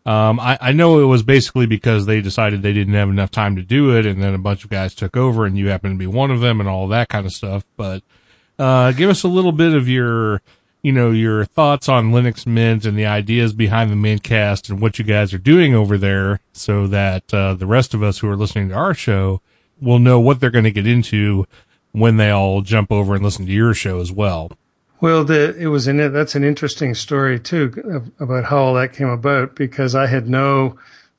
Um, I, I know it was basically because they decided they didn't have enough time to do it, and then a bunch of guys took over, and you happened to be one of them, and all that kind of stuff. But uh, give us a little bit of your, you know, your thoughts on Linux Mint and the ideas behind the Mintcast and what you guys are doing over there, so that uh, the rest of us who are listening to our show will know what they're going to get into when they all jump over and listen to your show as well. Well, the, it was an, that's an interesting story too about how all that came about because I had no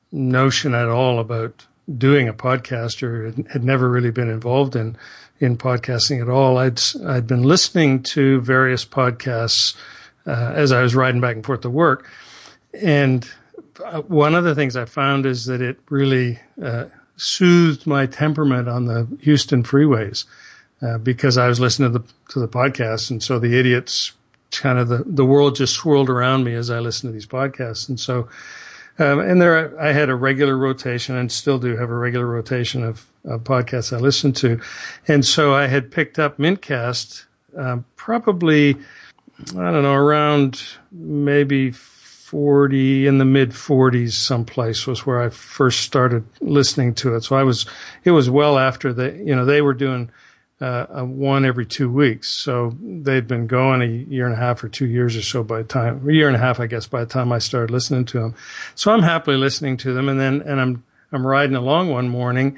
notion at all about doing a podcast or had- never really been involved in, in podcasting at all. I'd, I'd been listening to various podcasts, uh, as I was riding back and forth to work. And uh, one of the things I found is that it really, uh, soothed my temperament on the Houston freeways uh, because I was listening to the to the podcast, and so the idiots kind of the the world just swirled around me as I listened to these podcasts, and so um, and there I had a regular rotation, and still do have a regular rotation of, of podcasts I listen to, and so I had picked up Mintcast um, probably I don't know around maybe. 40 in the mid 40s someplace was where I first started listening to it. So I was, it was well after the, you know, they were doing uh, a one every two weeks. So they'd been going a year and a half or two years or so by the time, a year and a half, I guess, by the time I started listening to them. So I'm happily listening to them. And then, and I'm, I'm riding along one morning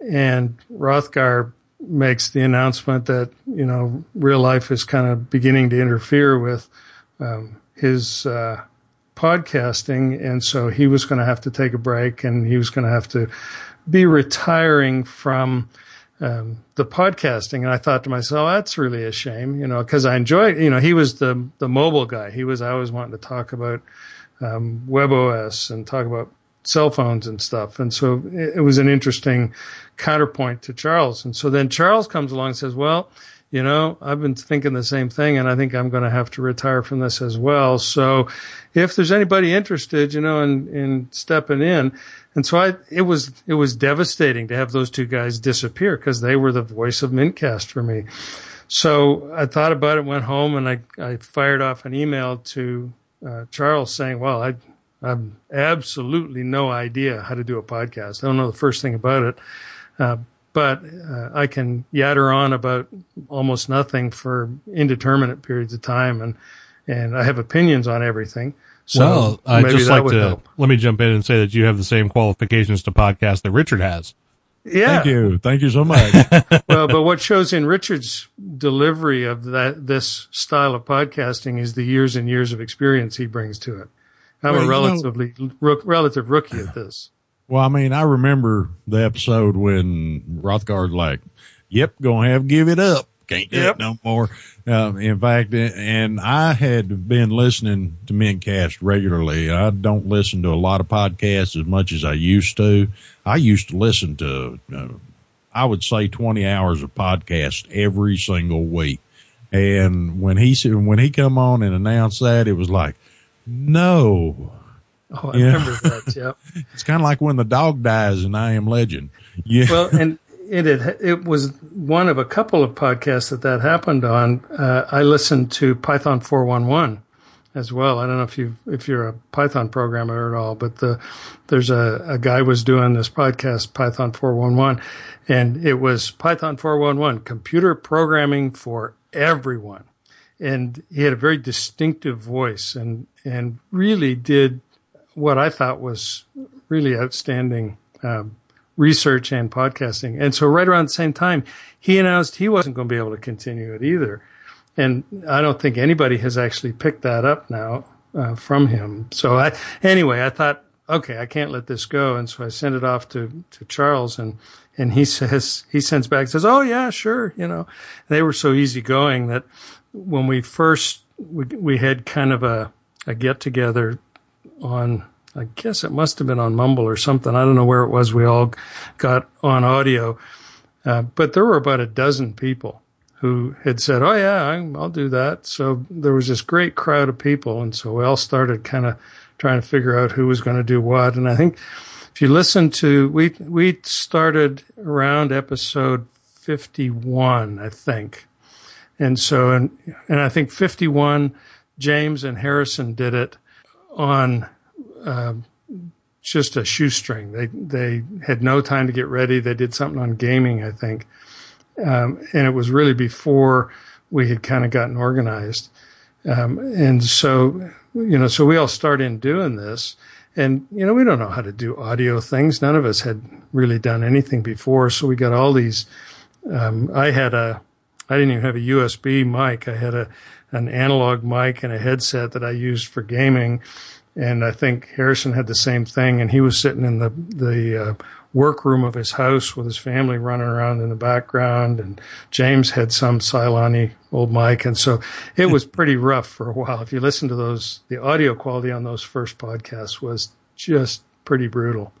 and Rothgar makes the announcement that, you know, real life is kind of beginning to interfere with, um, his, uh, podcasting. And so he was going to have to take a break and he was going to have to be retiring from, um, the podcasting. And I thought to myself, that's really a shame, you know, cause I enjoy, you know, he was the, the mobile guy. He was, I was wanting to talk about, um, WebOS and talk about cell phones and stuff. And so it, it was an interesting counterpoint to Charles. And so then Charles comes along and says, well, you know, I've been thinking the same thing and I think I'm going to have to retire from this as well. So if there's anybody interested, you know, in, in stepping in, and so I, it was, it was devastating to have those two guys disappear because they were the voice of Mintcast for me. So I thought about it, went home and I, I fired off an email to uh, Charles saying, well, I, I've absolutely no idea how to do a podcast. I don't know the first thing about it. Uh, but uh, I can yatter on about almost nothing for indeterminate periods of time, and and I have opinions on everything. So well, uh, I'd just like to help. let me jump in and say that you have the same qualifications to podcast that Richard has. Yeah. Thank you. Thank you so much. [laughs] well, but what shows in Richard's delivery of that this style of podcasting is the years and years of experience he brings to it. I'm Well, a you know- relatively rook, relative rookie at this. Well, I mean, I remember the episode when Rothgard like, "Yep, gonna have give it up. Can't do Yep. it no more." Um, in fact, and I had been listening to Mintcast regularly. I don't listen to a lot of podcasts as much as I used to. I used to listen to, uh, I would say, twenty hours of podcast every single week. And when he said when he come on and announced that, it was like, no, Oh, I Yeah. remember that. Yep. [laughs] it's kind of like when the dog dies in I Am Legend. Yeah. well, and it had, it was one of a couple of podcasts that that happened on. Uh, I listened to Python 411 as well. I don't know if you if you're a Python programmer at all, but the there's a, a guy was doing this podcast Python 411, and it was Python 411 computer programming for everyone, and he had a very distinctive voice and and really did what I thought was really outstanding um, research and podcasting. And so right around the same time, he announced he wasn't going to be able to continue it either. And I don't think anybody has actually picked that up now uh, from him. So I, anyway, I thought, okay, I can't let this go. And so I sent it off to, to Charles and, and he [laughs] says, he sends back, says, Oh yeah, sure. You know, they were so easygoing that when we first, we, we had kind of a, a get together on I guess it must have been on Mumble or something. I don't know where it was. We all got on audio, uh, but there were about a dozen people who had said, "Oh yeah, I'll do that." So there was this great crowd of people, and so we all started kind of trying to figure out who was going to do what. And I think if you listen to we we started around episode fifty one, I think, and so and and I think fifty one, James and Harrison did it on um, just a shoestring. They they had no time to get ready. They did something on gaming, I think, um, and it was really before we had kind of gotten organized. Um, and so you know, so we all started in doing this, and you know, we don't know how to do audio things. None of us had really done anything before, so we got all these. Um, I had a, I didn't even have a USB mic. I had a an analog mic and a headset that I used for gaming and I think Harrison had the same thing. And he was sitting in the the uh, workroom of his house with his family running around in the background, and James had some Cylon old mic, and so it was pretty rough for a while. If you listen to those, the audio quality on those first podcasts was just pretty brutal.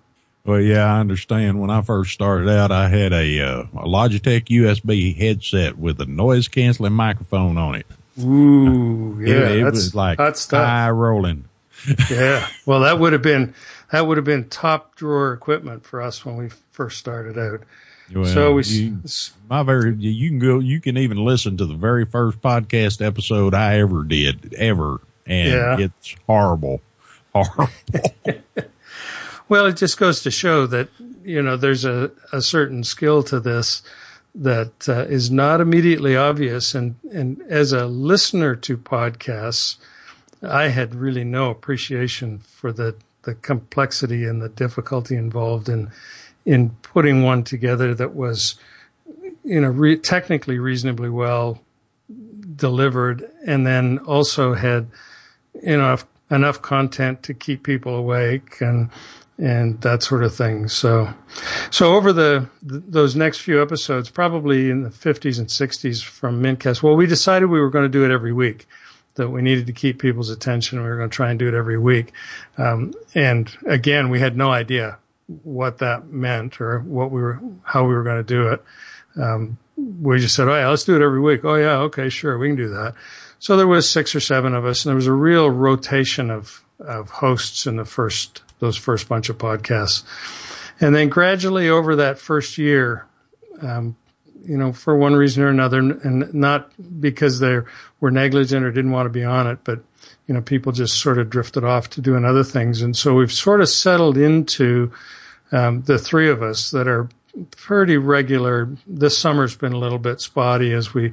Well, yeah, I understand. When I first started out, I had a, uh, a Logitech USB headset with a noise canceling microphone on it. Ooh, yeah, it, it that's was like eye rolling. Yeah. Well, that would have been that would have been top drawer equipment for us when we first started out. Well, so we you, my very you can go you can even listen to the very first podcast episode I ever did ever, and Yeah. it's horrible, horrible. [laughs] Well, it just goes to show that you know there's a, a certain skill to this that uh, is not immediately obvious, and and as a listener to podcasts, I had really no appreciation for the the complexity and the difficulty involved in in putting one together that was you know re- technically reasonably well delivered, and then also had enough enough content to keep people awake and and that sort of thing. So, so over the th- those next few episodes, probably in the 50s and 60s from Mintcast, well, we decided we were going to do it every week. That we needed to keep people's attention. We were going to try and do it every week. Um, and again, we had no idea what that meant or what we were, how we were going to do it. Um, we just said, "Oh yeah, let's do it every week." Oh yeah, okay, sure, we can do that. So there was six or seven of us, and there was a real rotation of of hosts in the first those first bunch of podcasts, and then gradually over that first year, um, you know, for one reason or another, and not because they were negligent or didn't want to be on it, but you know, people just sort of drifted off to doing other things, and so we've sort of settled into um, the three of us that are pretty regular. This summer's been a little bit spotty as we,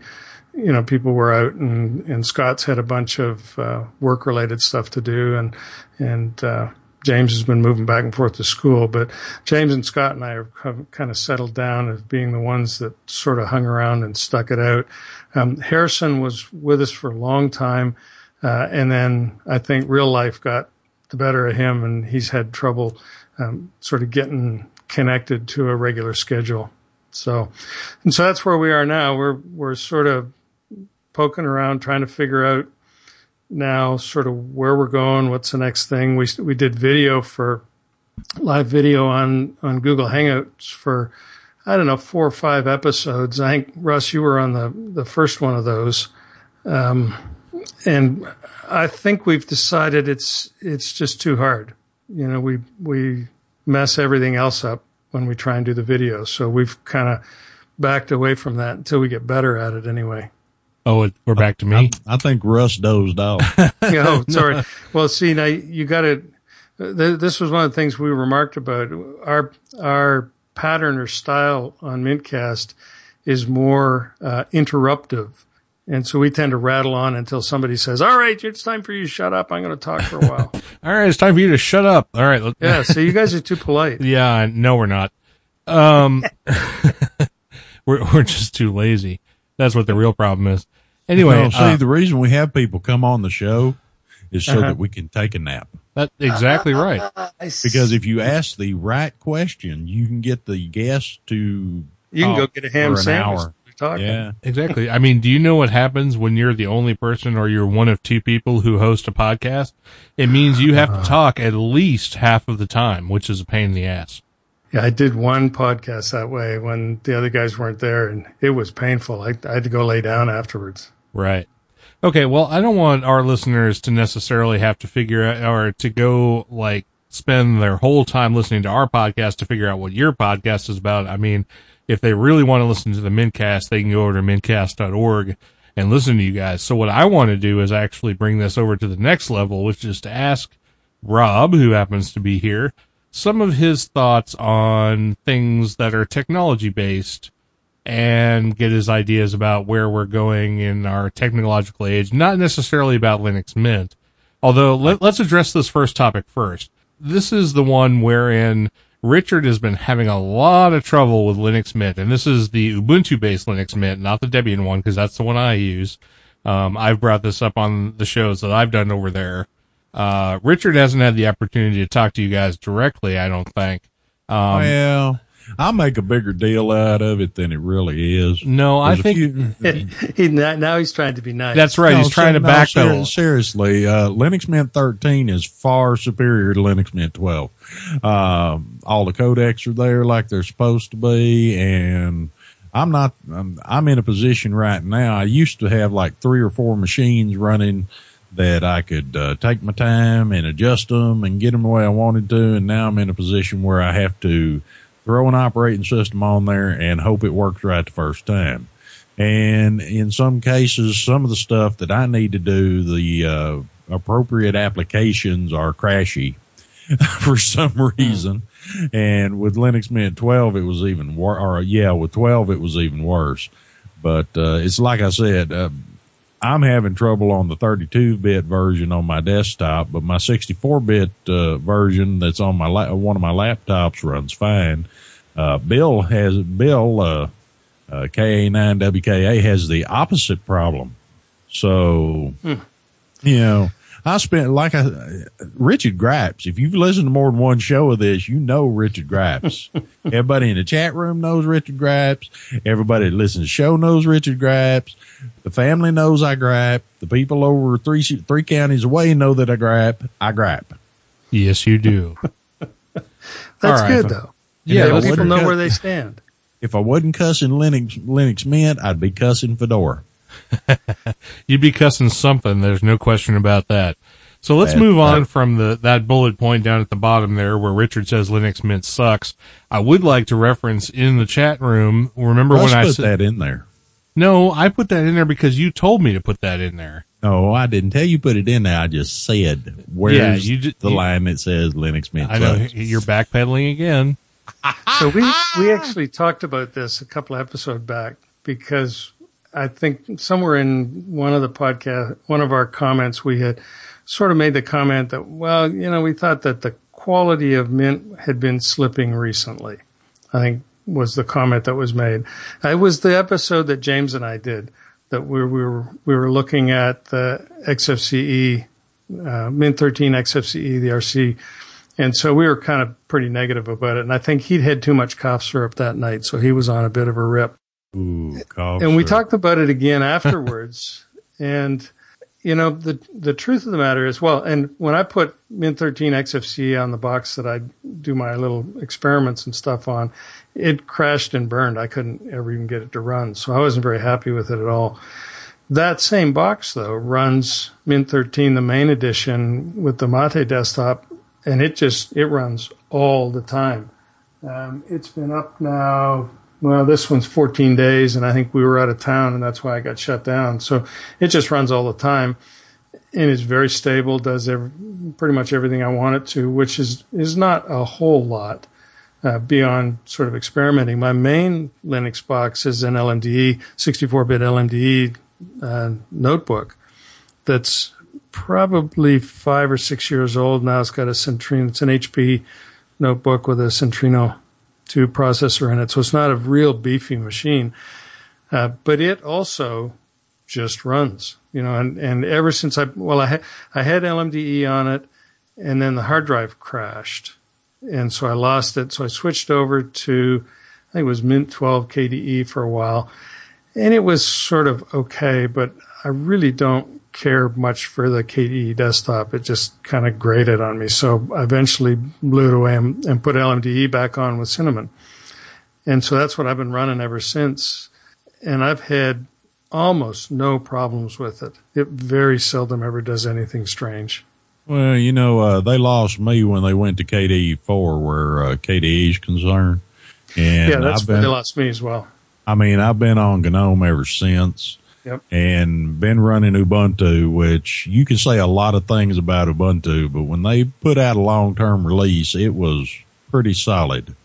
you know, people were out and, and Scott's had a bunch of uh, work related stuff to do and, and, uh, James has been moving back and forth to school, but James and Scott and I have kind of settled down as being the ones that sort of hung around and stuck it out. Um, Harrison was with us for a long time. Uh, and then I think real life got the better of him and he's had trouble, um, sort of getting connected to a regular schedule. So, and so that's where we are now. We're, we're sort of poking around trying to figure out now sort of where we're going, what's the next thing. We, we did video for live video on, on Google Hangouts for, I don't know, four or five episodes. I think Russ, you were on the, the first one of those. Um, and I think we've decided it's, it's just too hard. You know, we, we mess everything else up when we try and do the video. So we've kind of backed away from that until we get better at it anyway. Oh, it, we're back to me. I think Russ dozed off. [laughs] [laughs] oh, sorry. Well, see, now you got to. Th- this was one of the things we remarked about. Our our pattern or style on Mintcast is more uh, interruptive, and so we tend to rattle on until somebody says, "All right, it's time for you to shut up. I'm going to talk for a while." [laughs] All right, it's time for you to shut up. All right. yeah. So you guys are too polite. Yeah, no, we're not. Um, we're we're just too lazy. That's what the real problem is. Anyway, Well, see, uh, the reason we have people come on the show is so Uh-huh. that we can take a nap. that's exactly right. [laughs] Because if you ask the right question, you can get the guest to You can go get a ham for an sandwich. talking. Yeah. Exactly. I mean, do you know what happens when you're the only person or you're one of two people who host a podcast? It means you have to talk at least half of the time, which is a pain in the ass. Yeah, I did one podcast that way when the other guys weren't there, and it was painful. I, I had to go lay down afterwards. Right. Okay. Well, I don't want our listeners to necessarily have to figure out or to go like spend their whole time listening to our podcast to figure out what your podcast is about. I mean, if they really want to listen to the Mintcast, they can go over to mintcast.org and listen to you guys. So what I want to do is actually bring this over to the next level, which is to ask Rob, who happens to be here, some of his thoughts on things that are technology based and get his ideas about where we're going in our technological age, not necessarily about Linux Mint. Although let, us address this first topic first. This is the one wherein Richard has been having a lot of trouble with Linux Mint, and this is the Ubuntu based Linux Mint, not the Debian one, because that's the one I use. Um, I've brought this up on the shows that I've done over there. Uh, Richard hasn't had the opportunity to talk to you guys directly, I don't think. Um, well, I make a bigger deal out of it than it really is. No, I think few, [laughs] he now he's trying to be nice. That's right. No, he's trying to no, backpedal. Seriously, uh, Linux Mint 13 is far superior to Linux Mint 12. Um, all the codecs are there like they're supposed to be, and I'm not. I'm, I'm in a position right now. I used to have like three or four machines running that I could uh, take my time and adjust them and get them the way I wanted to. And now I'm in a position where I have to throw an operating system on there and hope it works right the first time. And in some cases, some of the stuff that I need to do, the uh, appropriate applications are crashy [laughs] for some reason. And with Linux Mint 12, it was even worse. Or yeah, with 12, it was even worse. But uh, it's like I said, uh, I'm having trouble on the 32 bit version on my desktop, but my 64 bit uh, version that's on my la- one of my laptops runs fine. Uh, Bill has Bill uh, uh KA9WKA has the opposite problem. So, hmm. you know, I spent like I, Richard Gripes. If you've listened to more than one show of this, you know Richard Gripes. [laughs] Everybody in the chat room knows Richard Gripes. Everybody that listens to the show knows Richard Gripes. The family knows I gripe. The people over three three counties away know that I gripe. I gripe. Yes, you do. [laughs] That's right, good though. Yeah, people know where they stand. If I wasn't cussing Linux Linux Mint, I'd be cussing Fedora. [laughs] You'd be cussing something. There's no question about that. So let's move on from the that bullet point down at the bottom there where Richard says Linux Mint sucks. I would like to reference in the chat room. Remember Let's when I put that in there? No, I put that in there because you told me to put that in there. No, I didn't tell you put it in there. I just said where's yeah, you just, the you, line that says Linux Mint. I know you're backpedaling again. [laughs] so we we actually talked about this a couple of episodes back because I think somewhere in one of the podcast, one of our comments, we had sort of made the comment that, well, you know, we thought that the quality of mint had been slipping recently. I think was the comment that was made. It was the episode that James and I did that we, we were we were looking at the XFCE uh, Mint 13 XFCE the RC, and so we were kind of pretty negative about it. And I think he'd had too much cough syrup that night, so he was on a bit of a rip. Ooh, and we talked about it again afterwards. [laughs] and, you know, the, the truth of the matter is, well, and when I put Mint 13 XFCE on the box that I do my little experiments and stuff on, it crashed and burned. I couldn't ever even get it to run. So I wasn't very happy with it at all. That same box though runs Mint 13, the main edition with the Mate desktop, and it just, it runs all the time. Um, it's been up now well, this one's 14 days, and I think we were out of town, and that's why I got shut down. So it just runs all the time, and it's very stable. Does every, pretty much everything I want it to, which is is not a whole lot uh, beyond sort of experimenting. My main Linux box is an LMDE, 64-bit LMDE uh, notebook that's probably five or six years old now. It's got a Centrino. It's an HP notebook with a Centrino 2 processor in it. So it's not a real beefy machine. Uh, but it also just runs, you know, and, and ever since I, well, I, ha- I had LMDE on it and then the hard drive crashed. And so I lost it. So I switched over to, I think it was Mint 12 KDE for a while. And it was sort of okay, but I really don't care much for the KDE desktop. It just kind of grated on me. So I eventually blew it away and, and put LMDE back on with Cinnamon. And so that's what I've been running ever since. And I've had almost no problems with it. It very seldom ever does anything strange. Well, you know, uh, they lost me when they went to KDE four, where uh, KDE is concerned. And yeah, that's I've been, they lost me as well. I mean, I've been on GNOME ever since. Yep. And been running Ubuntu, which you can say a lot of things about Ubuntu, but when they put out a long term release, it was pretty solid.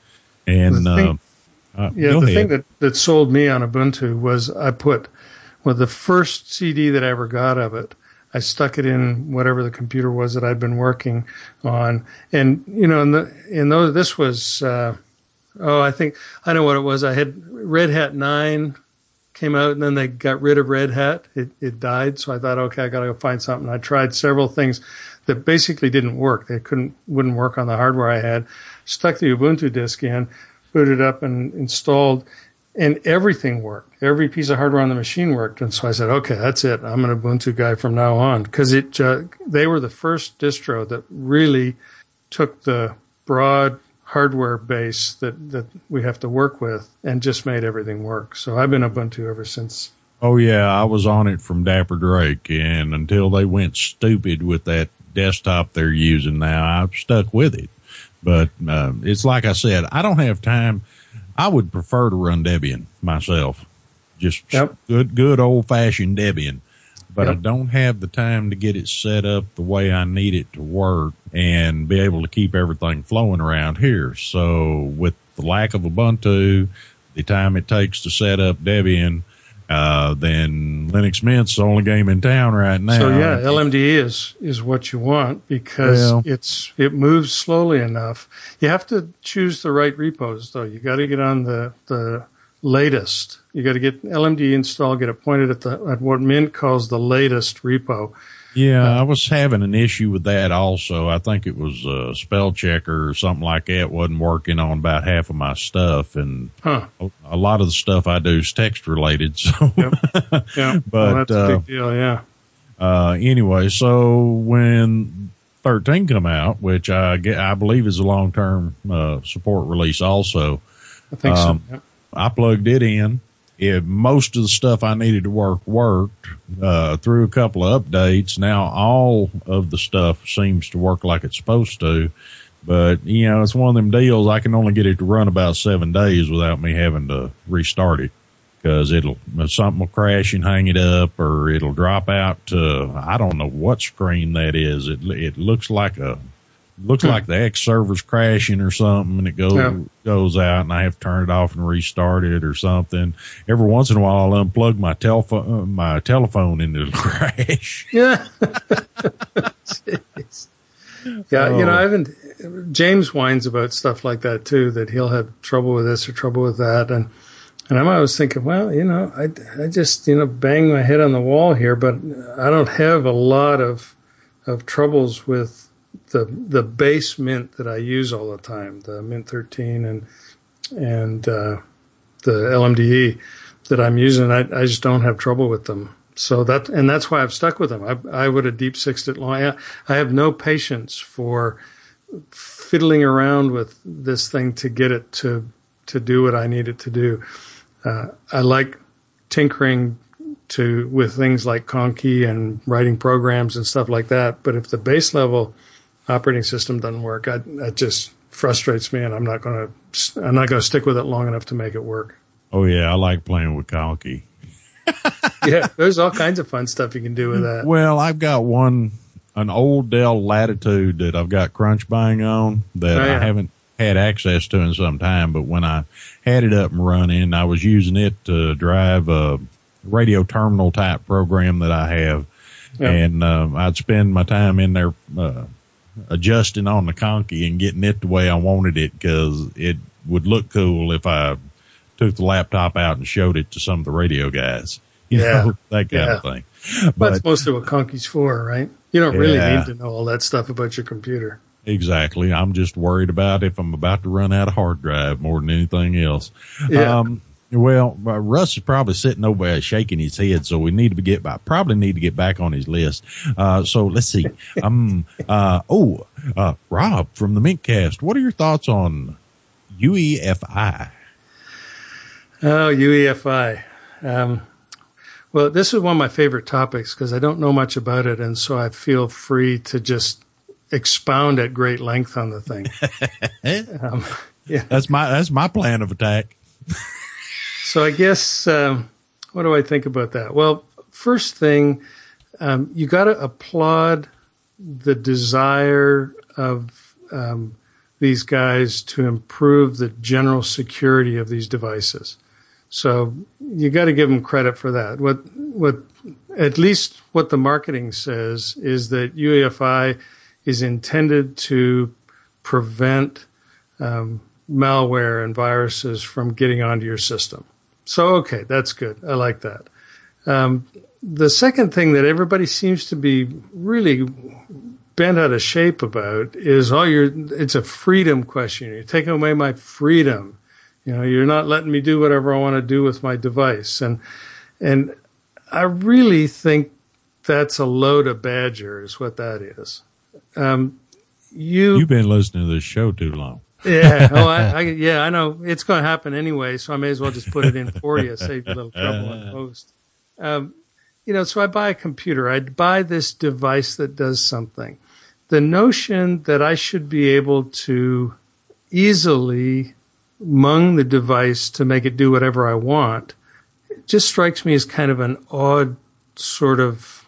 And The thing- uh, uh, Yeah, the ahead. thing that, that sold me on Ubuntu was I put, well, the first CD that I ever got of it, I stuck it in whatever the computer was that I'd been working on. And, you know, in the, in those, this was, uh, oh, I think, I know what it was. I had Red Hat 9 came out and then they got rid of Red Hat. It, it died. So I thought, okay, I got to go find something. I tried several things that basically didn't work. They couldn't, wouldn't work on the hardware I had. Stuck the Ubuntu disk in, booted up and installed and everything worked. Every piece of hardware on the machine worked. And so I said, okay, that's it. I'm an Ubuntu guy from now on because it, uh, they were the first distro that really took the broad hardware base that, that we have to work with and just made everything work. So I've been Ubuntu ever since. Oh yeah, I was on it from Dapper Drake, and until they went stupid with that desktop they're using now, I've stuck with it. But uh, it's like I said, I don't have time. I would prefer to run Debian myself, just Yep. good, good old fashioned Debian. But I don't have the time to get it set up the way I need it to work and be able to keep everything flowing around here. So with the lack of Ubuntu, the time it takes to set up Debian, uh, then Linux Mint's the only game in town right now. So yeah, LMDE is is what you want because Well- it's it moves slowly enough. You have to choose the right repos though. You got to get on the the latest. You got to get LMD installed, get it pointed at the at what Mint calls the latest repo. Yeah, I was having an issue with that also. I think it was a spell checker or something like that wasn't working on about half of my stuff, and Huh. a- lot of the stuff I do is text related. [laughs] So, Yeah, [laughs] But, well, that's a uh, big deal. Yeah, uh, anyway, so when 13 come out, which I get, I believe is a long term uh, support release also, I think um, so. Yeah. I plugged it in. It, most of the stuff I needed to work worked uh, through a couple of updates. Now all of the stuff seems to work like it's supposed to, but you know it's one of them deals. I can only get it to run about seven days without me having to restart it because it'll something will crash and hang it up, or it'll drop out to I don't know what screen that is. It it looks like a looks like the X server's crashing or something, and it goes Yeah. goes out, and I have to turn it off and restart it or something. Every once in a while, I'll unplug my telephone uh, my telephone and it'll [laughs] crash. Yeah. [laughs] Yeah, you know, I haven't. James whines about stuff like that too. That he'll have trouble with this or trouble with that, and and I'm always thinking, well, you know, I I just you know bang my head on the wall here, but I don't have a lot of of troubles with the the base mint that I use all the time, the Mint 13 and and uh, the LMDE that I'm using. I I just don't have trouble with them. So that and that's why I've stuck with them. I I would have deep sixed it long. I, I have no patience for fiddling around with this thing to get it to to do what I need it to do. Uh, I like tinkering to with things like Conky and writing programs and stuff like that. But if the base level operating system doesn't work, I, that just frustrates me, and I'm not going to I'm not going to stick with it long enough to make it work. Oh yeah, I like playing with Conky. [laughs] Yeah, there's all kinds of fun stuff you can do with that. Well, I've got one, an old Dell Latitude that I've got CrunchBang on that Oh, yeah. I haven't had access to in some time. But when I had it up and running, I was using it to drive a radio terminal type program that I have. Yeah. And um, I'd spend my time in there uh, adjusting on the Conky and getting it the way I wanted it because it would look cool if I took the laptop out and showed it to some of the radio guys. [laughs] You Yeah. know, that kind Yeah. of thing. But that's mostly what Conky's for, right? You don't really Yeah. need to know all that stuff about your computer. Exactly. I'm just worried about if I'm about to run out of hard drive more than anything else. Yeah. Um, Well, uh, Russ is probably sitting over there shaking his head, so we need to get back. Probably need to get back on his list. Uh, so let's see. Um. [laughs] Uh. Oh. Uh. Rob from the Mintcast. What are your thoughts on UEFI? Oh, UEFI. Um, well, this is one of my favorite topics because I don't know much about it, and so I feel free to just expound at great length on the thing. [laughs] um, [laughs] yeah, that's my that's my plan of attack. So I guess um, what do I think about that? Well, first thing, um, you got to applaud the desire of um, these guys to improve the general security of these devices. So you got to give them credit for that. What what at least what the marketing says is that UEFI is intended to prevent um, malware and viruses from getting onto your system. So okay, that's good. I like that. Um, the second thing that everybody seems to be really bent out of shape about is all your it's a freedom question. You're taking away my freedom. You know, you're not letting me do whatever I want to do with my device. And, and I really think that's a load of badger is what that is. Um, you, you've been listening to this show too long. Yeah. [laughs] Oh, I, [laughs] I, yeah, I know it's going to happen anyway. So I may as well just put it in for you, save you a little trouble on post. [laughs] Um, you know, so I buy a computer. I buy this device that does something. The notion that I should be able to easily mung the device to make it do whatever I want it just strikes me as kind of an odd sort of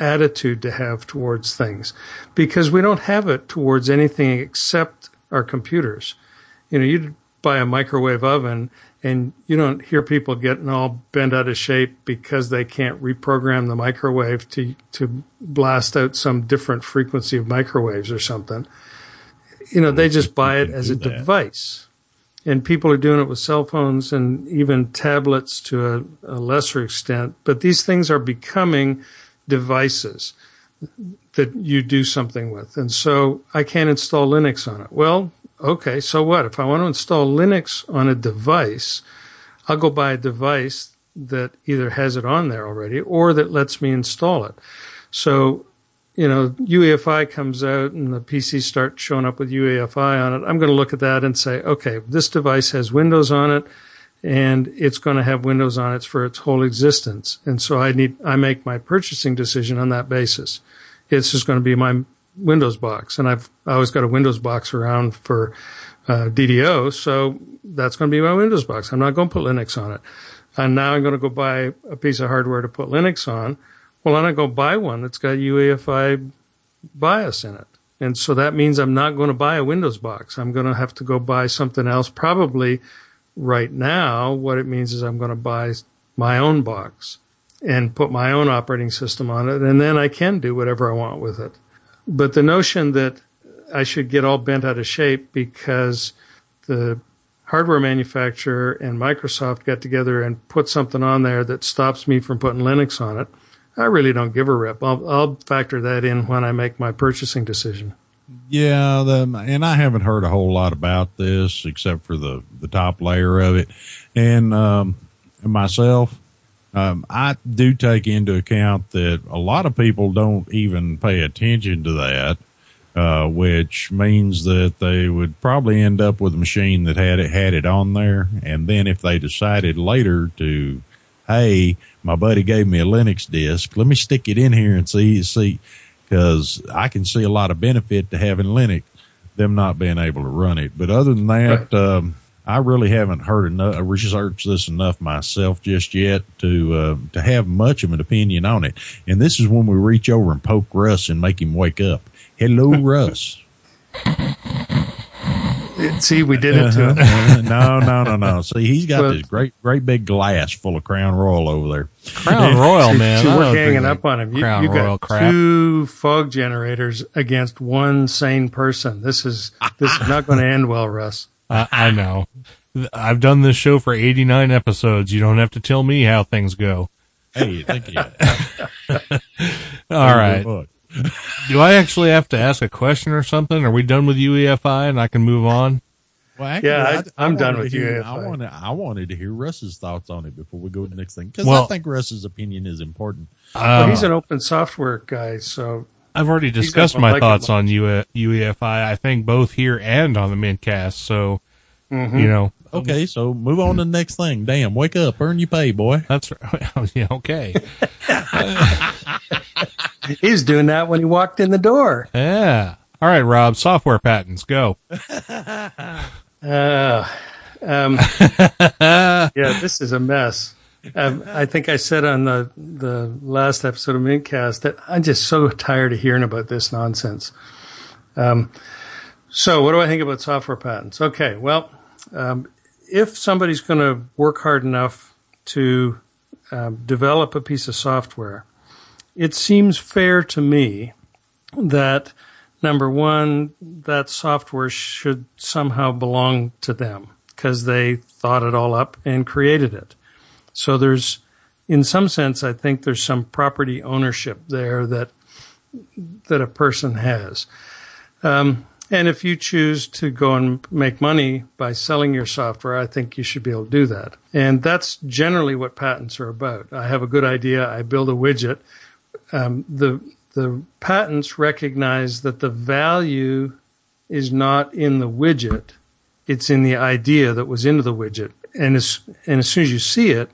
attitude to have towards things because we don't have it towards anything except our computers. You know, you buy a microwave oven and you don't hear people getting all bent out of shape because they can't reprogram the microwave to to blast out some different frequency of microwaves or something. You know, they just buy it as a device and people are doing it with cell phones and even tablets to a, a, lesser extent. But these things are becoming devices that you do something with. And so I can't install Linux on it. Well, okay, so what? If I want to install Linux on a device, I'll go buy a device that either has it on there already or that lets me install it. So you know, UEFI comes out and the PC starts showing up with UEFI on it, I'm going to look at that and say, okay, this device has Windows on it and it's going to have Windows on it for its whole existence. And so I need, I make my purchasing decision on that basis. It's just going to be my Windows box. And I've always got a Windows box around for uh, DDO. So that's going to be my Windows box. I'm not going to put Linux on it. And now I'm going to go buy a piece of hardware to put Linux on well, then I go buy one that's got UEFI BIOS in it. And so that means I'm not going to buy a Windows box. I'm going to have to go buy something else. Probably right now, what it means is I'm going to buy my own box and put my own operating system on it. And then I can do whatever I want with it. But the notion that I should get all bent out of shape because the hardware manufacturer and Microsoft got together and put something on there that stops me from putting Linux on it I really don't give a rip. I'll, I'll factor that in when I make my purchasing decision. Yeah, the, and I haven't heard a whole lot about this except for the the top layer of it, and um, myself, um, I do take into account that a lot of people don't even pay attention to that, uh, which means that they would probably end up with a machine that had it had it on there, and then if they decided later to, hey, my buddy gave me a Linux disk. Let me stick it in here and see, see, cause I can see a lot of benefit to having Linux, them not being able to run it. But other than that, right. um, I really haven't heard enough, researched this enough myself just yet to, uh, to have much of an opinion on it. And this is when we reach over and poke Russ and make him wake up. Hello, [laughs] Russ. See, we did it to him. no, no, no, no. See, he's got this great, great big glass full of Crown Royal over there. Crown [laughs] Royal, man. So we're hanging up on him. You, Crown you Royal got crap. two fog generators against one sane person. This is this is not going to end well, Russ. I, I know. I've done this show for 89 episodes. You don't have to tell me how things go. Hey, thank you. [laughs] All right. Do I actually have to ask a question or something? Are we done with UEFI and I can move on? Well, actually, Yeah, I- I'm done with to hear- UEFI. I wanted, I wanted to hear Russ's thoughts on it before we go to the next thing because Well- I think Russ's opinion is important. Well, Um, he's an open software guy, so I've already discussed my like thoughts on UE UEFI. I think both here and on the Mintcast. So Mm-hmm. you know, Okay, so move on to the next thing. Damn, wake up, earn your pay, boy. that's right. [laughs] yeah. Okay. [laughs] he's doing that when he walked in the door. Yeah. All right, Rob. Software patents. Go. [laughs] Uh, um, yeah, this is a mess. Um, I think I said on the the last episode of Mintcast that I'm just so tired of hearing about this nonsense. Um, so, what do I think about software patents? Okay, well, um, if somebody's going to work hard enough to um, develop a piece of software, it seems fair to me that number one, that software should somehow belong to them because they thought it all up and created it. So there's, in some sense, I think there's some property ownership there that that a person has. Um, and if you choose to go and make money by selling your software, I think you should be able to do that. And that's generally what patents are about. I have a good idea. I build a widget. Um, the the patents recognize that the value is not in the widget; it's in the idea that was into the widget. And as and as soon as you see it,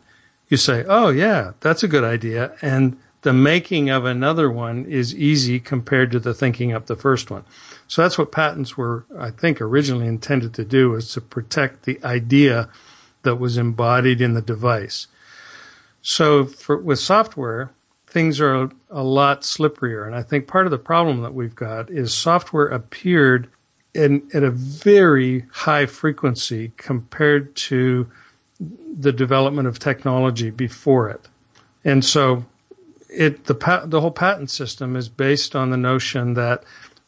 you say, "Oh yeah, that's a good idea." And the making of another one is easy compared to the thinking up the first one. So that's what patents were, I think, originally intended to do, is to protect the idea that was embodied in the device. So for, with software, things are a, a lot slipperier. And I think part of the problem that we've got is software appeared in, at a very high frequency compared to the development of technology before it. And so it the the whole patent system is based on the notion that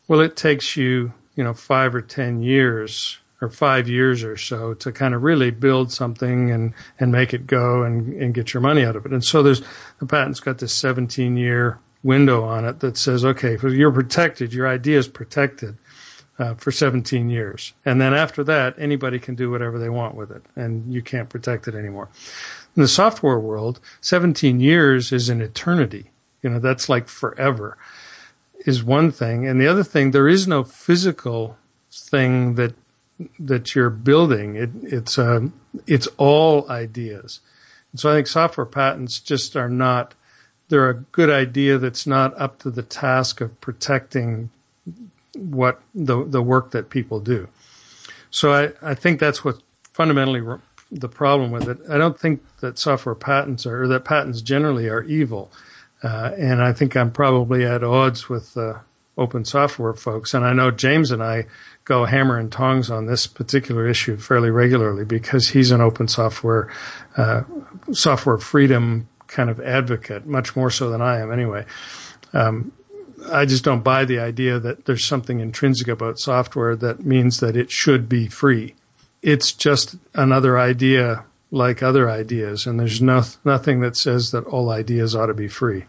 well it takes you you know 5 or 10 years or 5 years or so to kind of really build something and and make it go and and get your money out of it. And so there's the patent's got this 17 year window on it that says okay, so you're protected, your idea is protected. Uh, for 17 years. And then after that, anybody can do whatever they want with it, and you can't protect it anymore. In the software world, 17 years is an eternity. You know, that's like forever is one thing. And the other thing, there is no physical thing that, that you're building. It, it's, uh, it's all ideas. And so I think software patents just are not, they're a good idea that's not up to the task of protecting what the, the work that people do. So I, I think that's what fundamentally the problem with it. I don't think that software patents are, or that patents generally are evil. Uh, and I think I'm probably at odds with uh, open software folks. And I know James and I go hammer and tongs on this particular issue fairly regularly because he's an open software, uh, software freedom kind of advocate, much more so than I am anyway. Um, I just don't buy the idea that there's something intrinsic about software that means that it should be free it's just another idea like other ideas, and there's no, nothing that says that all ideas ought to be free.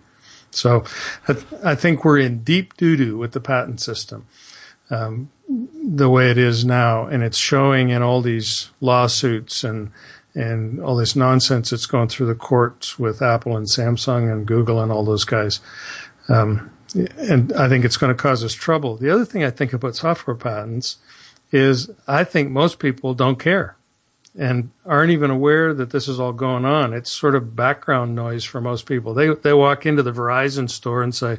So I, th- I think we're in deep doo doo with the patent system um, the way it is now, and it's showing in all these lawsuits and and all this nonsense that's going through the courts with Apple and Samsung and Google and all those guys. Um, and I think it's going to cause us trouble. The other thing I think about software patents is I think most people don't care and aren't even aware that this is all going on. It's sort of background noise for most people. They they walk into the Verizon store and say,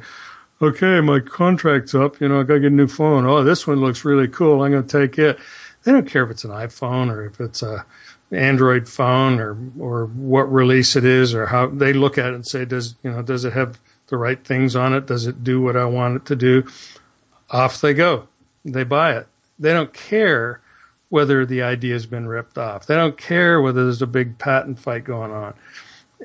"Okay, my contract's up. You know, I got to get a new phone. Oh, this one looks really cool. I'm going to take it." They don't care if it's an iPhone or if it's a Android phone or or what release it is or how they look at it and say, "Does you know does it have the right things on it? Does it do what I want it to do?" Off they go. They buy it. They don't care whether the idea has been ripped off. They don't care whether there's a big patent fight going on.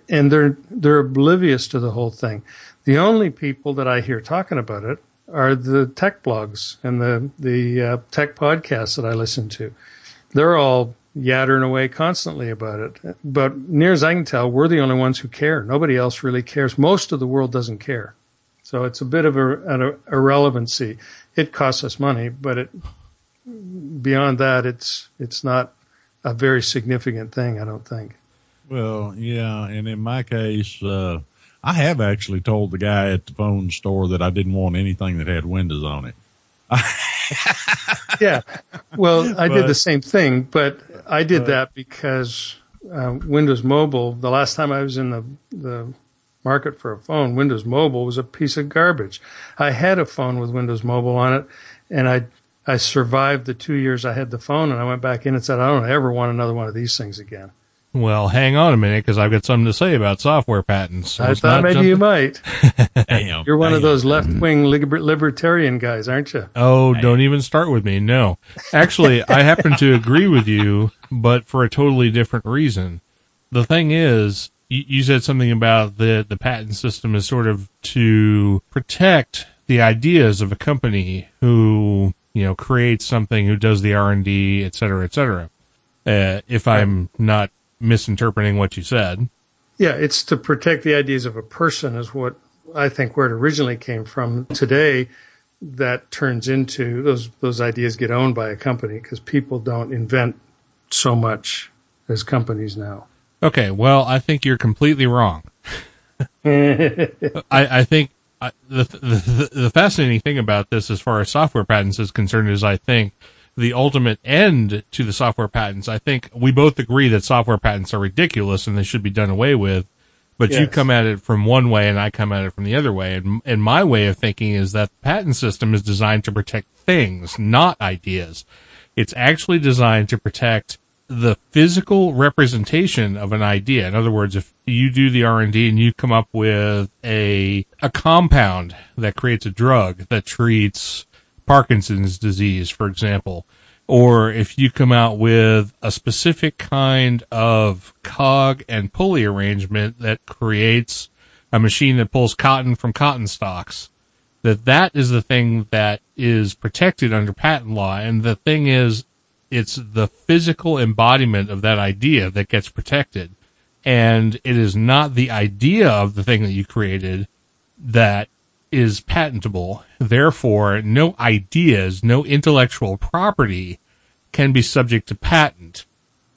And they're they're oblivious to the whole thing. The only people that I hear talking about it are the tech blogs and the the uh, tech podcasts that I listen to. They're all yattering away constantly about it. But near as I can tell, we're the only ones who care. Nobody else really cares. Most of the world doesn't care. So it's a bit of a, an irrelevancy. It costs us money, but it beyond that, it's it's not a very significant thing. I don't think. Well, yeah, and in my case, uh, I have actually told the guy at the phone store that I didn't want anything that had windows on it. [laughs] [laughs] yeah. Well, I But- did the same thing, but I did that because uh, Windows Mobile. The last time I was in the the market for a phone, Windows Mobile was a piece of garbage. I had a phone with Windows Mobile on it, and I I survived the two years I had the phone, and I went back in and said, I don't ever want another one of these things again. Well, hang on a minute because I've got something to say about software patents. So I thought maybe jumping- you might. [laughs] Damn. [laughs] You're one of damn. those left wing liber- libertarian guys, aren't you? Oh, don't even start with me. No. Actually, [laughs] I happen to agree with you, but for a totally different reason. The thing is, you, you said something about the, the patent system is sort of to protect the ideas of a company who, you know, creates something, who does the R&D, et cetera, et cetera. Uh, if I'm not misinterpreting what you said. Yeah, it's to protect the ideas of a person is what I think where it originally came from. Today, that turns into those those ideas get owned by a company because people don't invent so much as companies now. Okay, well, I think you're completely wrong. [laughs] I, I think I, the, the the fascinating thing about this, as far as software patents is concerned, is I think the ultimate end to the software patents. I think we both agree that software patents are ridiculous and they should be done away with. But you come at it from one way, and I come at it from the other way. And, and my way of thinking is that the patent system is designed to protect things, not ideas. It's actually designed to protect the physical representation of an idea. In other words, if you do the R&D and you come up with a a compound that creates a drug that treats Parkinson's disease, for example, or if you come out with a specific kind of cog and pulley arrangement that creates a machine that pulls cotton from cotton stalks, that that is the thing that is protected under patent law. And the thing is, it's the physical embodiment of that idea that gets protected. And it is not the idea of the thing that you created that is patentable. Therefore, no ideas, no intellectual property can be subject to patent.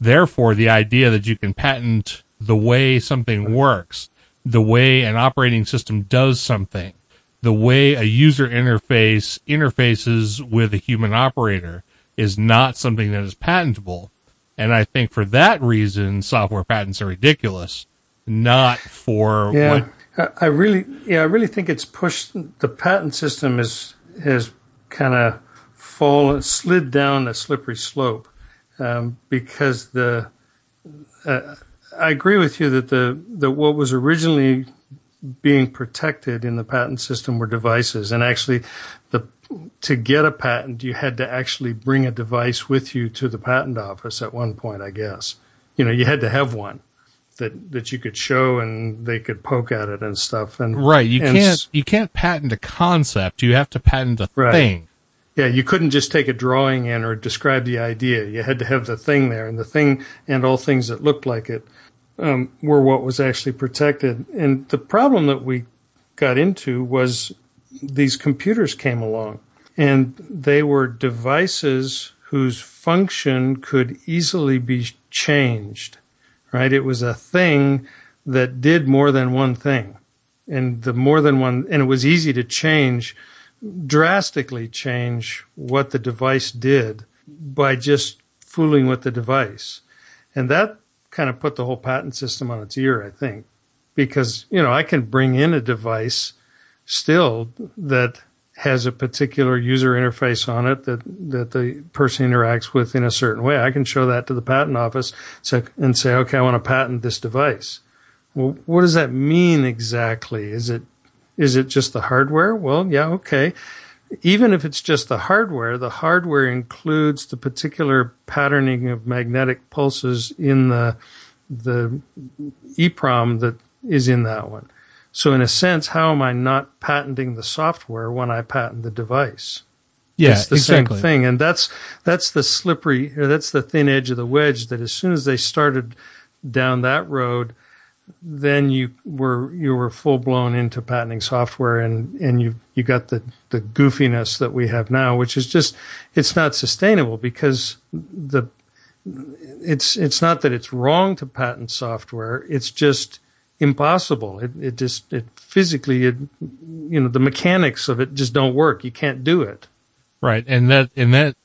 Therefore, the idea that you can patent the way something works, the way an operating system does something, the way a user interface interfaces with a human operator is not something that is patentable. And I think for that reason, software patents are ridiculous, not for Yeah, what I really, yeah, I really think it's pushed. The patent system is has kind of fallen, slid down a slippery slope um, because the. Uh, I agree with you that the that what was originally being protected in the patent system were devices, and actually, the to get a patent, you had to actually bring a device with you to the patent office at one point. I guess you know you had to have one that that you could show and they could poke at it and stuff. And Right. You and can't you can't patent a concept. You have to patent a Right. thing. Yeah, you couldn't just take a drawing in or describe the idea. You had to have the thing there, and the thing and all things that looked like it um, were what was actually protected. And the problem that we got into was these computers came along, and they were devices whose function could easily be changed. Right? It was a thing that did more than one thing, and the more than one, and it was easy to change drastically change what the device did by just fooling with the device. And that kind of put the whole patent system on its ear, I think, because, you know, I can bring in a device still that has a particular user interface on it that, that the person interacts with in a certain way. I can show that to the patent office and say, okay, I want to patent this device. Well, what does that mean exactly? Is it is it just the hardware? Well, yeah, okay. Even if it's just the hardware, the hardware includes the particular patterning of magnetic pulses in the the EEPROM that is in that one. So in a sense, how am I not patenting the software when I patent the device? Yeah, it's the exactly. same thing, and that's that's the slippery, that's the thin edge of the wedge. That as soon as they started down that road, then you were you were full blown into patenting software and and you you got the the goofiness that we have now which is just it's not sustainable because the it's it's not that it's wrong to patent software it's just impossible. It it just it physically it you know the mechanics of it just don't work. You can't do it. Right. And that, and that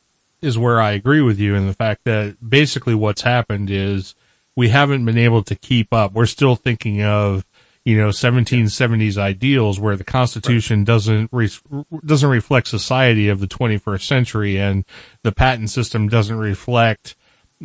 is where I agree with you in the fact that basically what's happened is we haven't been able to keep up. We're still thinking of, you know, 1770s ideals where the Constitution doesn't re- doesn't reflect society of the 21st century, and the patent system doesn't reflect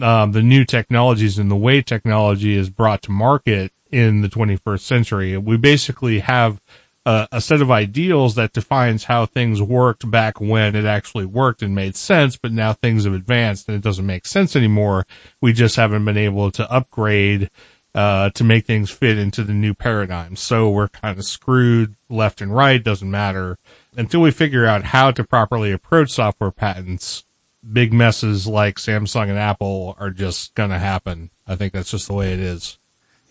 um, the new technologies and the way technology is brought to market in the 21st century. We basically have a, a set of ideals that defines how things worked back when it actually worked and made sense, but now things have advanced and it doesn't make sense anymore. We just haven't been able to upgrade uh, to make things fit into the new paradigm. So we're kind of screwed left and right, doesn't matter. Until we figure out how to properly approach software patents, big messes like Samsung and Apple are just going to happen. I think that's just the way it is.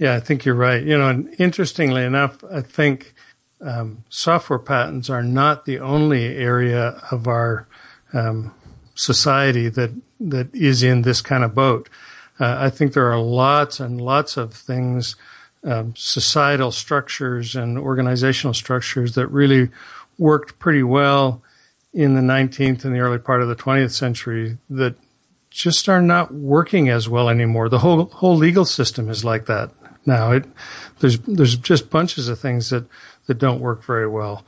Yeah, I think you're right. You know, and interestingly enough, I think um, software patents are not the only area of our um, society that that is in this kind of boat. Uh, I think there are lots and lots of things, um, societal structures and organizational structures that really worked pretty well in the 19th and the early part of the 20th century that just are not working as well anymore. The whole whole legal system is like that now. It, there's there's just bunches of things that that don't work very well.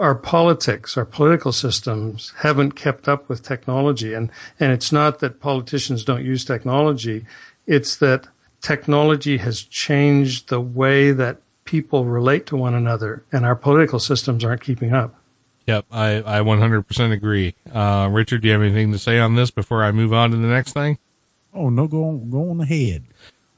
Our politics, our political systems haven't kept up with technology. And, and it's not that politicians don't use technology. It's that technology has changed the way that people relate to one another and our political systems aren't keeping up. Yep, I, I 100% agree. Uh, Richard, do you have anything to say on this before I move on to the next thing? Oh no, go on, go on ahead.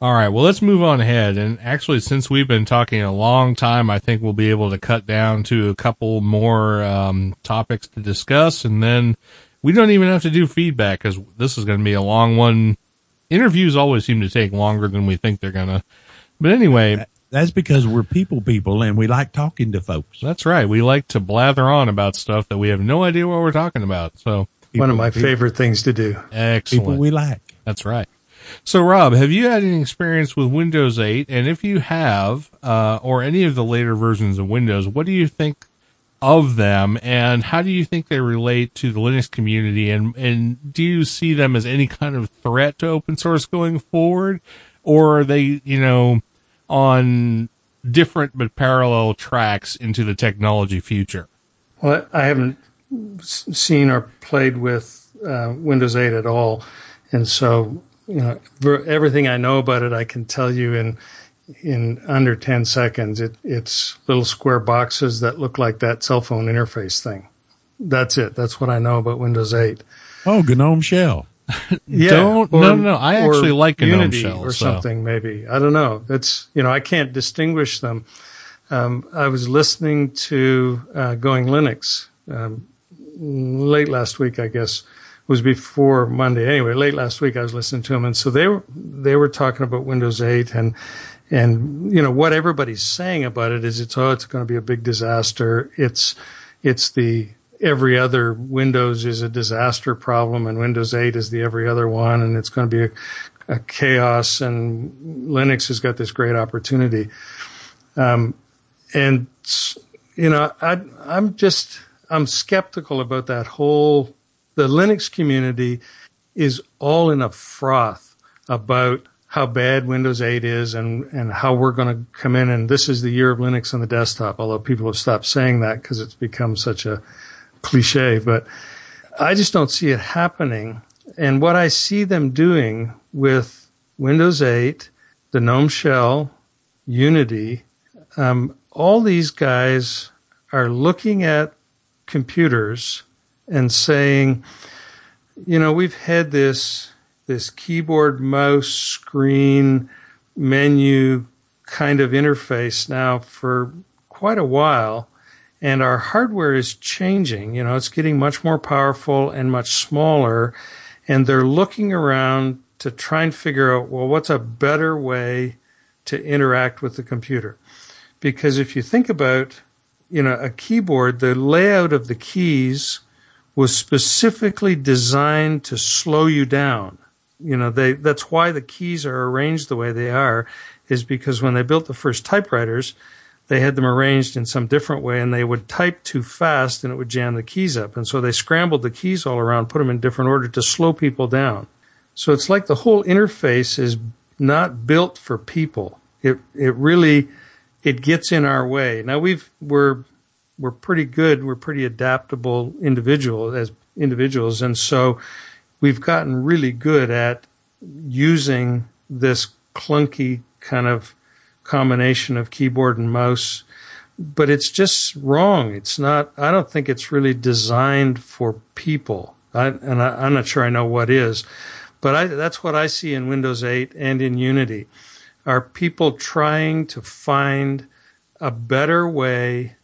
All right. Well, let's move on ahead. And actually, since we've been talking a long time, I think we'll be able to cut down to a couple more um, topics to discuss. And then we don't even have to do feedback because this is going to be a long one. Interviews always seem to take longer than we think they're going to. But anyway. That's because we're people people and we like talking to folks. That's right. We like to blather on about stuff that we have no idea what we're talking about. So. People, one of my favorite things to do. Excellent. People we like. That's right. So, Rob, have you had any experience with Windows 8? And if you have, uh, or any of the later versions of Windows, what do you think of them, and how do you think they relate to the Linux community? And and do you see them as any kind of threat to open source going forward, or are they, you know, on different but parallel tracks into the technology future? Well, I haven't seen or played with uh, Windows 8 at all, and so you know, everything I know about it, I can tell you in in under 10 seconds. It, it's little square boxes that look like that cell phone interface thing. That's it. That's what I know about Windows 8. Oh, GNOME Shell. yeah. Don't, or, no, no, I actually like GNOME Unity Shell. Or so. something, maybe. I don't know. It's, you know, I can't distinguish them. Um, I was listening to uh, Going Linux um, late last week, I guess, was before Monday. Anyway, late last week I was listening to them, and so they were they were talking about Windows 8 and and you know what everybody's saying about it is it's oh it's going to be a big disaster. It's it's the every other Windows is a disaster problem, and Windows 8 is the every other one, and it's going to be a, a chaos. And Linux has got this great opportunity. Um, and you know, I I'm just I'm skeptical about that whole the Linux community is all in a froth about how bad Windows 8 is and, and how we're going to come in and this is the year of Linux on the desktop, although people have stopped saying that because it's become such a cliche. But I just don't see it happening. And what I see them doing with Windows 8, the GNOME Shell, Unity, um, all these guys are looking at computers and saying, you know, we've had this this keyboard, mouse, screen, menu kind of interface now for quite a while, and our hardware is changing. You know, it's getting much more powerful and much smaller, and they're looking around to try and figure out, well, what's a better way to interact with the computer. Because if you think about, you know, a keyboard, the layout of the keys was specifically designed to slow you down. You know, they, that's why the keys are arranged the way they are, is because when they built the first typewriters, they had them arranged in some different way and they would type too fast and it would jam the keys up. And so they scrambled the keys all around, put them in different order to slow people down. So it's like the whole interface is not built for people. It, it really, it gets in our way. Now we've, we're, we're pretty good. We're pretty adaptable individuals as individuals. And so we've gotten really good at using this clunky kind of combination of keyboard and mouse, but it's just wrong. It's not, I don't think it's really designed for people. I, and I, am not sure I know what is, but I, that's what I see in Windows 8 and in Unity. Are people trying to find a better way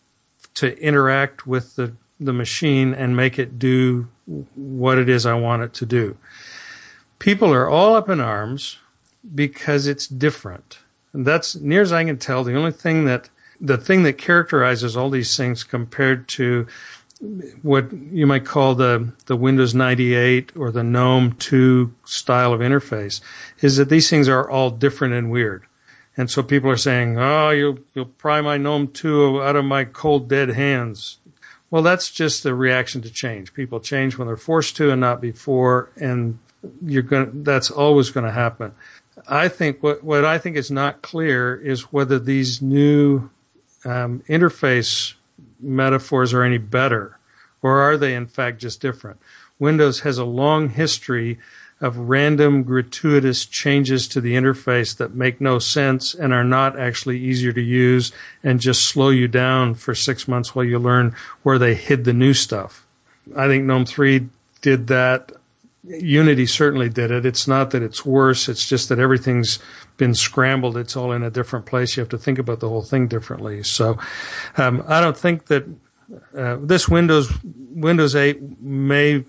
to interact with the, the machine and make it do what it is I want it to do? People are all up in arms because it's different. And that's near as I can tell, the only thing that the thing that characterizes all these things compared to what you might call the, the Windows 98 or the GNOME 2 style of interface is that these things are all different and weird. And so people are saying, oh, you'll, you'll pry my GNOME 2 out of my cold dead hands. Well, that's just a reaction to change. People change when they're forced to and not before. And you're going. That's always going to happen. I think what, what I think is not clear is whether these new um, interface metaphors are any better, or are they in fact just different? Windows has a long history of random gratuitous changes to the interface that make no sense and are not actually easier to use and just slow you down for six months while you learn where they hid the new stuff. I think GNOME 3 did that Unity certainly did it. It's not that it's worse. It's just that everything's been scrambled. It's all in a different place. You have to think about the whole thing differently. So, um, I don't think that uh, this Windows Windows 8 may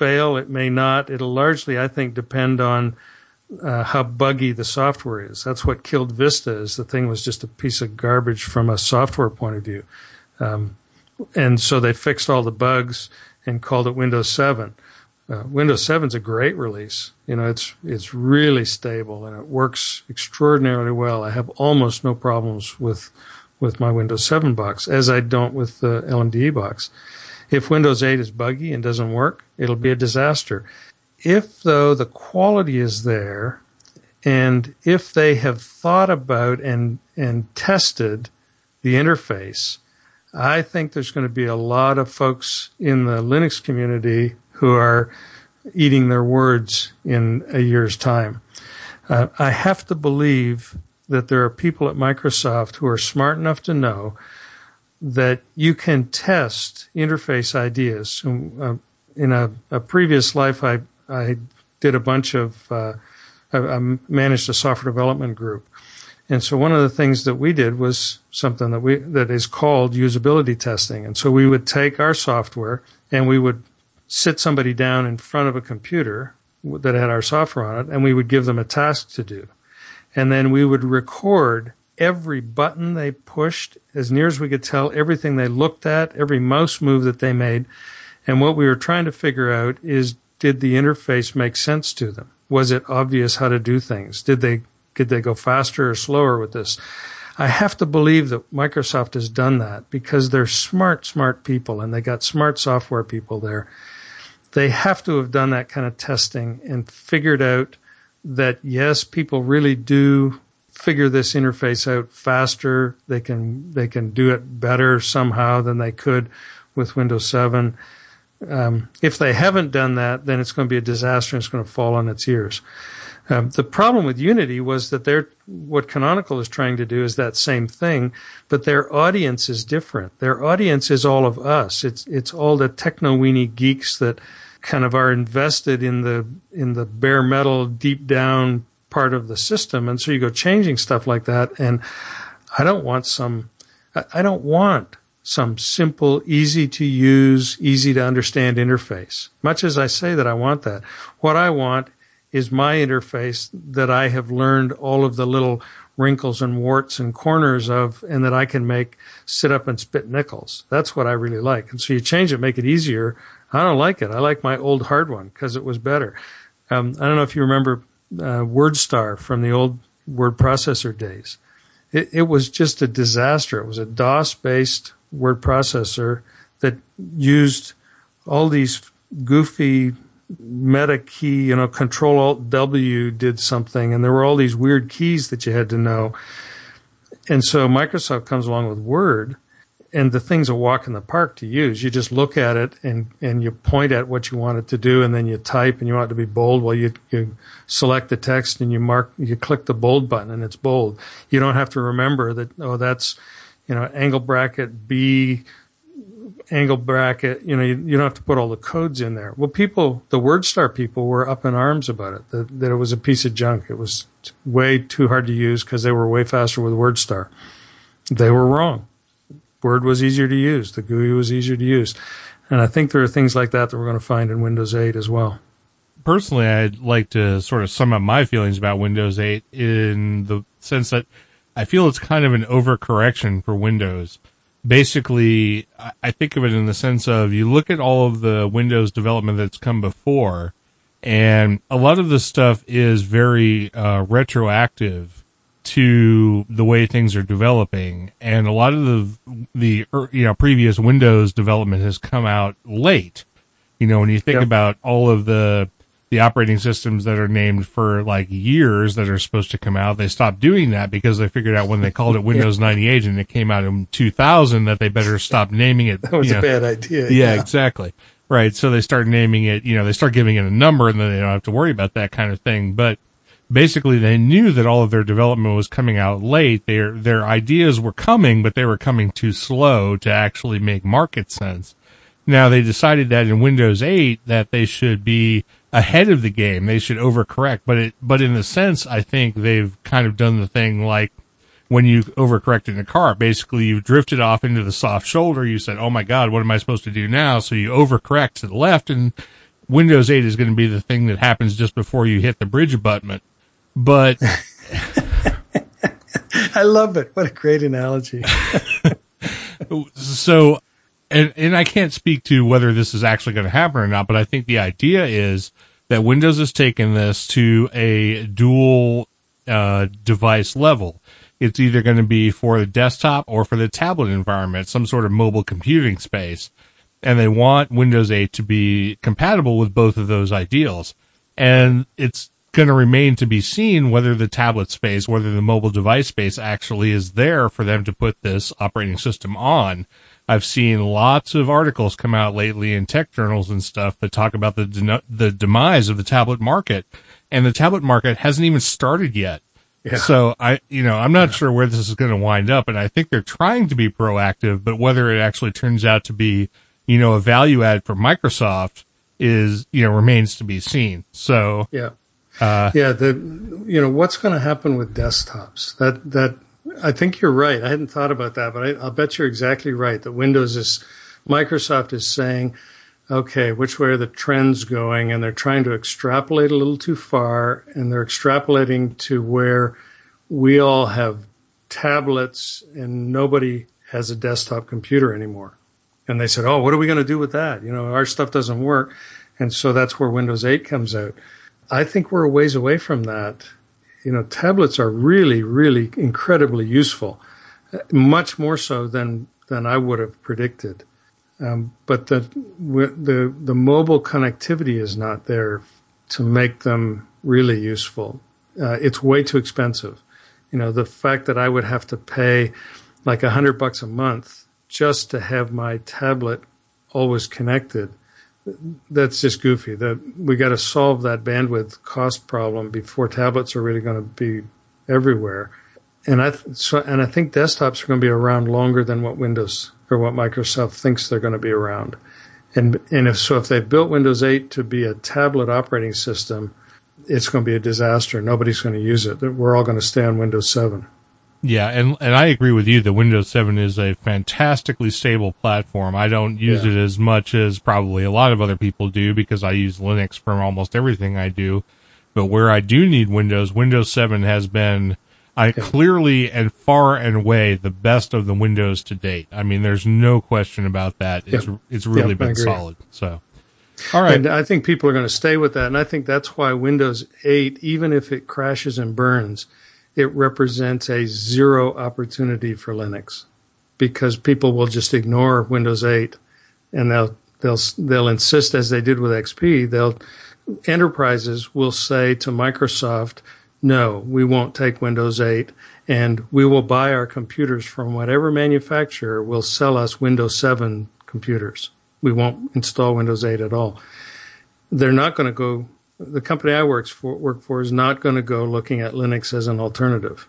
fail. It may not. It'll largely, I think, depend on uh, how buggy the software is. That's what killed Vista. Is the thing was just a piece of garbage from a software point of view, um, and so they fixed all the bugs and called it Windows 7 uh, Windows 7 is a great release. You know, it's it's really stable and it works extraordinarily well. I have almost no problems with with my Windows 7 box, as I don't with the LMDE box. If Windows 8 is buggy and doesn't work, it'll be a disaster. If though the quality is there, and if they have thought about and and tested the interface, I think there's going to be a lot of folks in the Linux community who are eating their words in a year's time. Uh, I have to believe that there are people at Microsoft who are smart enough to know that you can test interface ideas. Uh, in a, a, previous life, I, I did a bunch of, uh, I, I managed a software development group. And so one of the things that we did was something that we, that is called usability testing. And so we would take our software and we would sit somebody down in front of a computer that had our software on it, and we would give them a task to do. And then we would record every button they pushed, as near as we could tell, everything they looked at, every mouse move that they made. And what we were trying to figure out is did the interface make sense to them? Was it obvious how to do things? Did they did they go faster or slower with this? I have to believe that Microsoft has done that because they're smart, smart people and they got smart software people there they have to have done that kind of testing and figured out that yes, people really do figure this interface out faster. They can they can do it better somehow than they could with Windows 7. Um, if they haven't done that, then it's going to be a disaster and it's going to fall on its ears. Um, the problem with Unity was that they're, what Canonical is trying to do is that same thing, but their audience is different. Their audience is all of us. It's, it's all the techno weenie geeks that kind of are invested in the, in the bare metal deep down part of the system. And so you go changing stuff like that. And I don't want some, I don't want some simple, easy to use, easy to understand interface. Much as I say that I want that, what I want is my interface that I have learned all of the little wrinkles and warts and corners of, and that I can make sit up and spit nickels. That's what I really like. And so you change it, make it easier. I don't like it. I like my old hard one because it was better. Um, I don't know if you remember uh, WordStar from the old word processor days. It, it was just a disaster. It was a DOS based word processor that used all these goofy meta key, you know, control alt W did something and there were all these weird keys that you had to know. And so Microsoft comes along with Word and the thing's a walk in the park to use. You just look at it and, and you point at what you want it to do and then you type and you want it to be bold. Well, you, you select the text and you mark, you click the bold button and it's bold. You don't have to remember that, oh, that's, you know, angle bracket B angle bracket. You know, you, you, don't have to put all the codes in there. Well, people, the WordStar people were up in arms about it, that, that it was a piece of junk. It was way too hard to use because they were way faster with WordStar. They were wrong. Word was easier to use. The GUI was easier to use. And I think there are things like that that we're going to find in Windows 8 as well. Personally, I'd like to sort of sum up my feelings about Windows 8 in the sense that I feel it's kind of an overcorrection for Windows basically, I think of it in the sense of you look at all of the Windows development that's come before, and a lot of the stuff is very uh, retroactive to the way things are developing, and a lot of the the you know previous Windows development has come out late. You know, when you think yep. about all of the the operating systems that are named for like years that are supposed to come out. They stopped doing that because they figured out when they called it [laughs] Windows 98 and it came out in 2000 that they better stop naming it. That was a know. bad idea. Yeah, yeah, exactly. Right. So they start naming it, you know, they start giving it a number and then they don't have to worry about that kind of thing. But basically they knew that all of their development was coming out late. Their, their ideas were coming, but they were coming too slow to actually make market sense. Now they decided that in Windows 8 that they should be ahead of the game. They should overcorrect, but it, but in a sense, I think they've kind of done the thing like when you overcorrect in a car. Basically, you've drifted off into the soft shoulder. You said, "Oh my God, what am I supposed to do now?" So you overcorrect to the left, and Windows 8 is going to be the thing that happens just before you hit the bridge abutment. But [laughs] I love it. What a great analogy. [laughs] so and, and I can't speak to whether this is actually going to happen or not, but I think the idea is that Windows has taken this to a dual uh, device level. It's either going to be for the desktop or for the tablet environment, some sort of mobile computing space. And they want Windows 8 to be compatible with both of those ideals. And it's going to remain to be seen whether the tablet space, whether the mobile device space actually is there for them to put this operating system on. I've seen lots of articles come out lately in tech journals and stuff that talk about the de- the demise of the tablet market, and the tablet market hasn't even started yet. Yeah. So I, you know, I'm not yeah. sure where this is going to wind up, and I think they're trying to be proactive, but whether it actually turns out to be, you know, a value add for Microsoft is, you know, remains to be seen. So yeah, uh, yeah, the, you know, what's going to happen with desktops? That that I think you're right. I hadn't thought about that, but I, will bet you're exactly right. That Windows is, Microsoft is saying, okay, which way are the trends going? And they're trying to extrapolate a little too far, and they're extrapolating to where we all have tablets and nobody has a desktop computer anymore. And they said, oh, what are we going to do with that? You know, our stuff doesn't work. And so that's where Windows 8 comes out. I think we're a ways away from that you know, tablets are really, really incredibly useful, much more so than than I would have predicted. Um, but the the the mobile connectivity is not there to make them really useful. Uh, it's way too expensive. You know, the fact that I would have to pay like a hundred bucks a month just to have my tablet always connected that's just goofy. That we got to solve that bandwidth cost problem before tablets are really going to be everywhere. And I so and I think desktops are going to be around longer than what Windows or what Microsoft thinks they're going to be around. And and if so, if they built Windows 8 to be a tablet operating system, it's going to be a disaster. Nobody's going to use it. We're all going to stay on Windows 7. Yeah, and and I agree with you that Windows 7 is a fantastically stable platform. I don't use yeah. it as much as probably a lot of other people do because I use Linux for almost everything I do. But where I do need Windows, Windows 7 has been I clearly and far and away the best of the Windows to date. I mean, there's no question about that. It's Yep. it's really Yep, been solid. So, all right, And I think people are going to stay with that. And I think that's why Windows 8, even if it crashes and burns, it represents a zero opportunity for Linux because people will just ignore Windows 8 and they'll, they'll, they'll insist as they did with XP. They'll, enterprises will say to Microsoft, no, we won't take Windows 8 and we will buy our computers from whatever manufacturer will sell us Windows 7 computers. We won't install Windows 8 at all. They're not going to go, the company I works for, work for is not going to go looking at Linux as an alternative.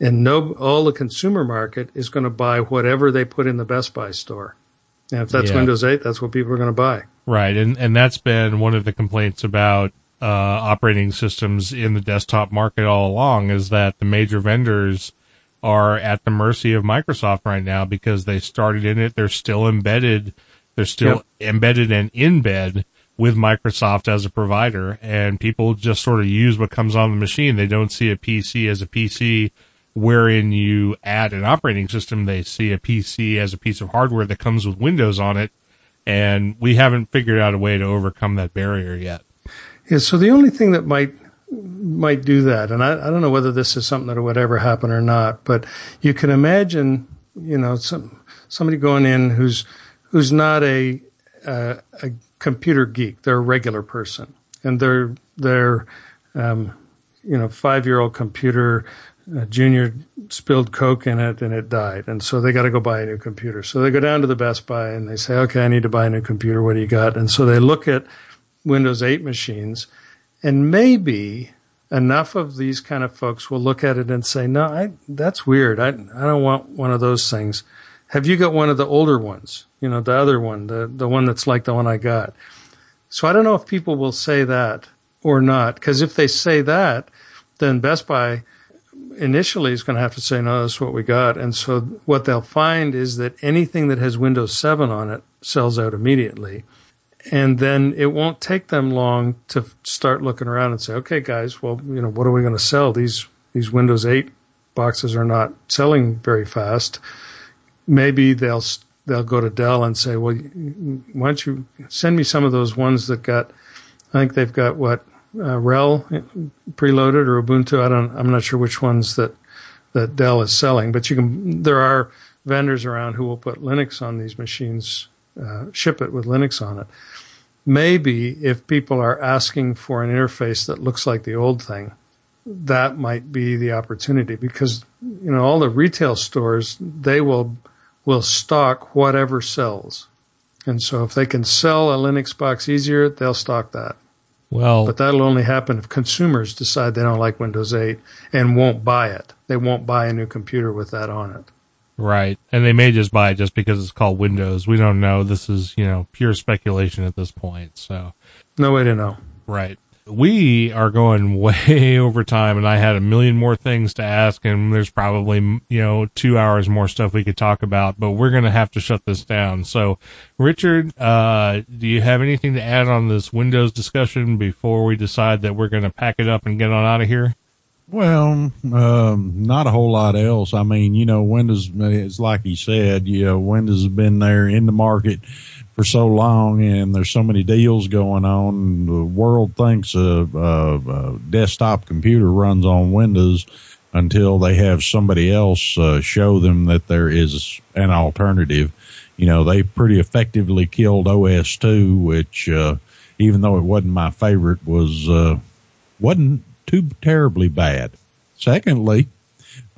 And no, all the consumer market is going to buy whatever they put in the Best Buy store. And if that's Yeah. Windows 8, that's what people are going to buy. right, and and that's been one of the complaints about uh, operating systems in the desktop market all along is that the major vendors are at the mercy of Microsoft right now because they started in it. They're still embedded. They're still embedded and in bed with Microsoft as a provider and people just sort of use what comes on the machine. They don't see a PC as a PC wherein you add an operating system. They see a PC as a piece of hardware that comes with Windows on it. And we haven't figured out a way to overcome that barrier yet. Yeah, so the only thing that might might do that, and I, I don't know whether this is something that would ever happen or not, but you can imagine, you know, some somebody going in who's who's not a uh, a computer geek, they're a regular person, and they're they're um, you know five year old computer. Uh, junior spilled coke in it and it died, and so they got to go buy a new computer. So they go down to the Best Buy and they say, "Okay, I need to buy a new computer. What do you got?" And so they look at Windows 8 machines, and maybe enough of these kind of folks will look at it and say, "No, I, that's weird. I, I don't want one of those things." Have you got one of the older ones? You know, the other one, the the one that's like the one I got. So I don't know if people will say that or not, because if they say that, then Best Buy initially is going to have to say, no, that's what we got. And so what they'll find is that anything that has Windows 7 on it sells out immediately. And then it won't take them long to start looking around and say, okay, guys, well, you know, what are we going to sell? These, these Windows 8 boxes are not selling very fast. Maybe they'll, they'll go to Dell and say, well, why don't you send me some of those ones that got, I think they've got what, uh, RHEL preloaded or Ubuntu. I don't. I'm not sure which ones that that Dell is selling, but you can. There are vendors around who will put Linux on these machines, uh, ship it with Linux on it. Maybe if people are asking for an interface that looks like the old thing, that might be the opportunity because you know all the retail stores they will will stock whatever sells, and so if they can sell a Linux box easier, they'll stock that. Well, But that'll only happen if consumers decide they don't like Windows 8 and won't buy it. They won't buy a new computer with that on it. right. And they may just buy it just because it's called Windows. We don't know. This is, you know, pure speculation at this point. So, No way to know. right. We are going [laughs] way over time and I had a million more things to ask and there's probably, you know, two hours more stuff we could talk about, but we're going to have to shut this down. So, Richard, uh, do you have anything to add on this Windows discussion before we decide that we're going to pack it up and get on out of here? Well, um, not a whole lot else. I mean, you know, Windows, it's like he said, you know, Windows has been there in the market for so long and there's so many deals going on. The world thinks a, a, a desktop computer runs on Windows until they have somebody else uh, show them that there is an alternative. You know, they pretty effectively killed OS 2, which, uh, even though it wasn't my favorite, was, uh, wasn't too terribly bad. Secondly,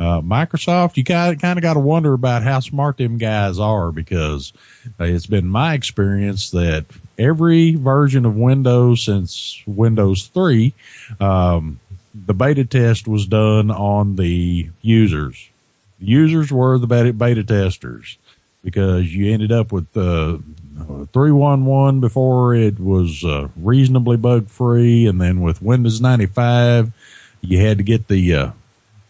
uh, Microsoft, you kind of got to wonder about how smart them guys are because uh, it's been my experience that every version of Windows since Windows 3, um, the beta test was done on the users. The users were the beta, beta testers because you ended up with uh, 311 before it was uh, reasonably bug free, and then with Windows 95, you had to get the uh,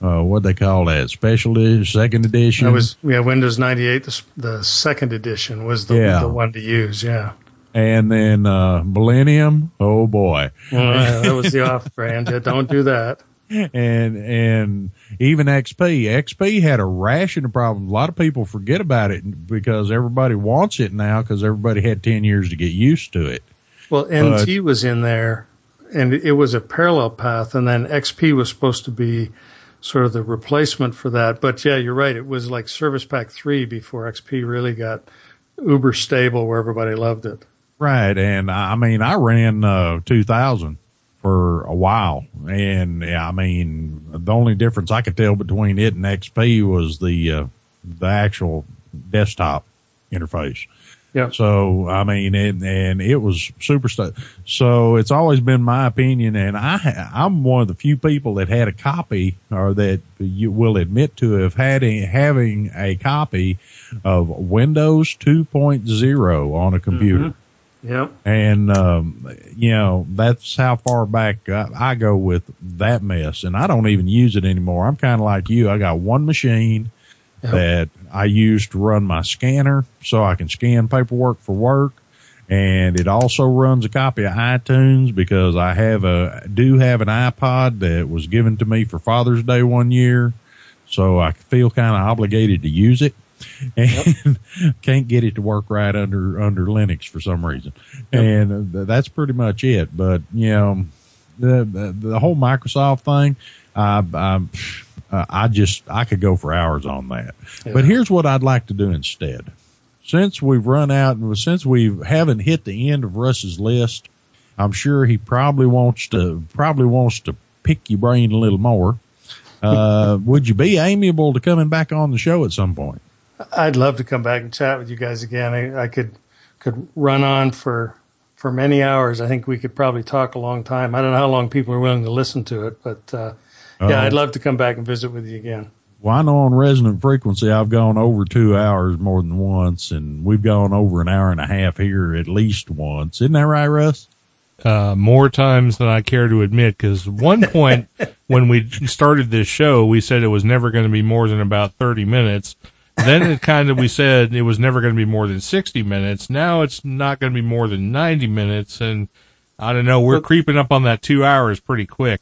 uh, what they call that special second edition. That was yeah Windows 98. The, the second edition was the, Yeah. the one to use. Yeah, and then uh, Millennium. Oh boy, well, that was the off brand. Yeah, don't do that. [laughs] and and even XP. XP had a ration of problems. A lot of people forget about it because everybody wants it now because everybody had 10 years to get used to it. Well, NT was in there, and it was a parallel path, and then XP was supposed to be sort of the replacement for that. But yeah, you're right. It was like Service Pack 3 before XP really got uber stable where everybody loved it. Right. And I mean, I ran, uh, 2000 for a while. And yeah, I mean, the only difference I could tell between it and XP was the, uh, the actual desktop interface. Yeah. So, I mean, it, and it was super stuff. So it's always been my opinion. And I, I'm one of the few people that had a copy or that you will admit to have had a, having a copy of Windows 2.0 on a computer. Yep. And, um, you know, that's how far back I, I go with that mess. And I don't even use it anymore. I'm kind of like you. I got one machine Yep. that I use to run my scanner so I can scan paperwork for work. And it also runs a copy of iTunes because I have a, do have an iPod that was given to me for Father's Day one year. So I feel kind of obligated to use it and [laughs] can't get it to work right under, under Linux for some reason. And uh, that's pretty much it. But, you know, the, the, the whole Microsoft thing, I, I, uh, I just, I could go for hours on that. But here's what I'd like to do instead. Since we've run out, and since we haven't hit the end of Russ's list, I'm sure he probably wants to, probably wants to pick your brain a little more. Uh, [laughs] would you be amiable to coming back on the show at some point? I'd love to come back and chat with you guys again. I, I could could run on for for many hours. I think we could probably talk a long time. I don't know how long people are willing to listen to it, but uh, yeah, I'd love to come back and visit with you again. Well, I know on resonant frequency, I've gone over two hours more than once, and we've gone over an hour and a half here at least once. Isn't that right, Russ? uh, more times than I care to admit. Because one point [laughs] when we started this show, we said it was never going to be more than about thirty minutes. Then it kind of we said it was never going to be more than sixty minutes. Now it's not going to be more than ninety minutes, and I don't know. We're creeping up on that two hours pretty quick.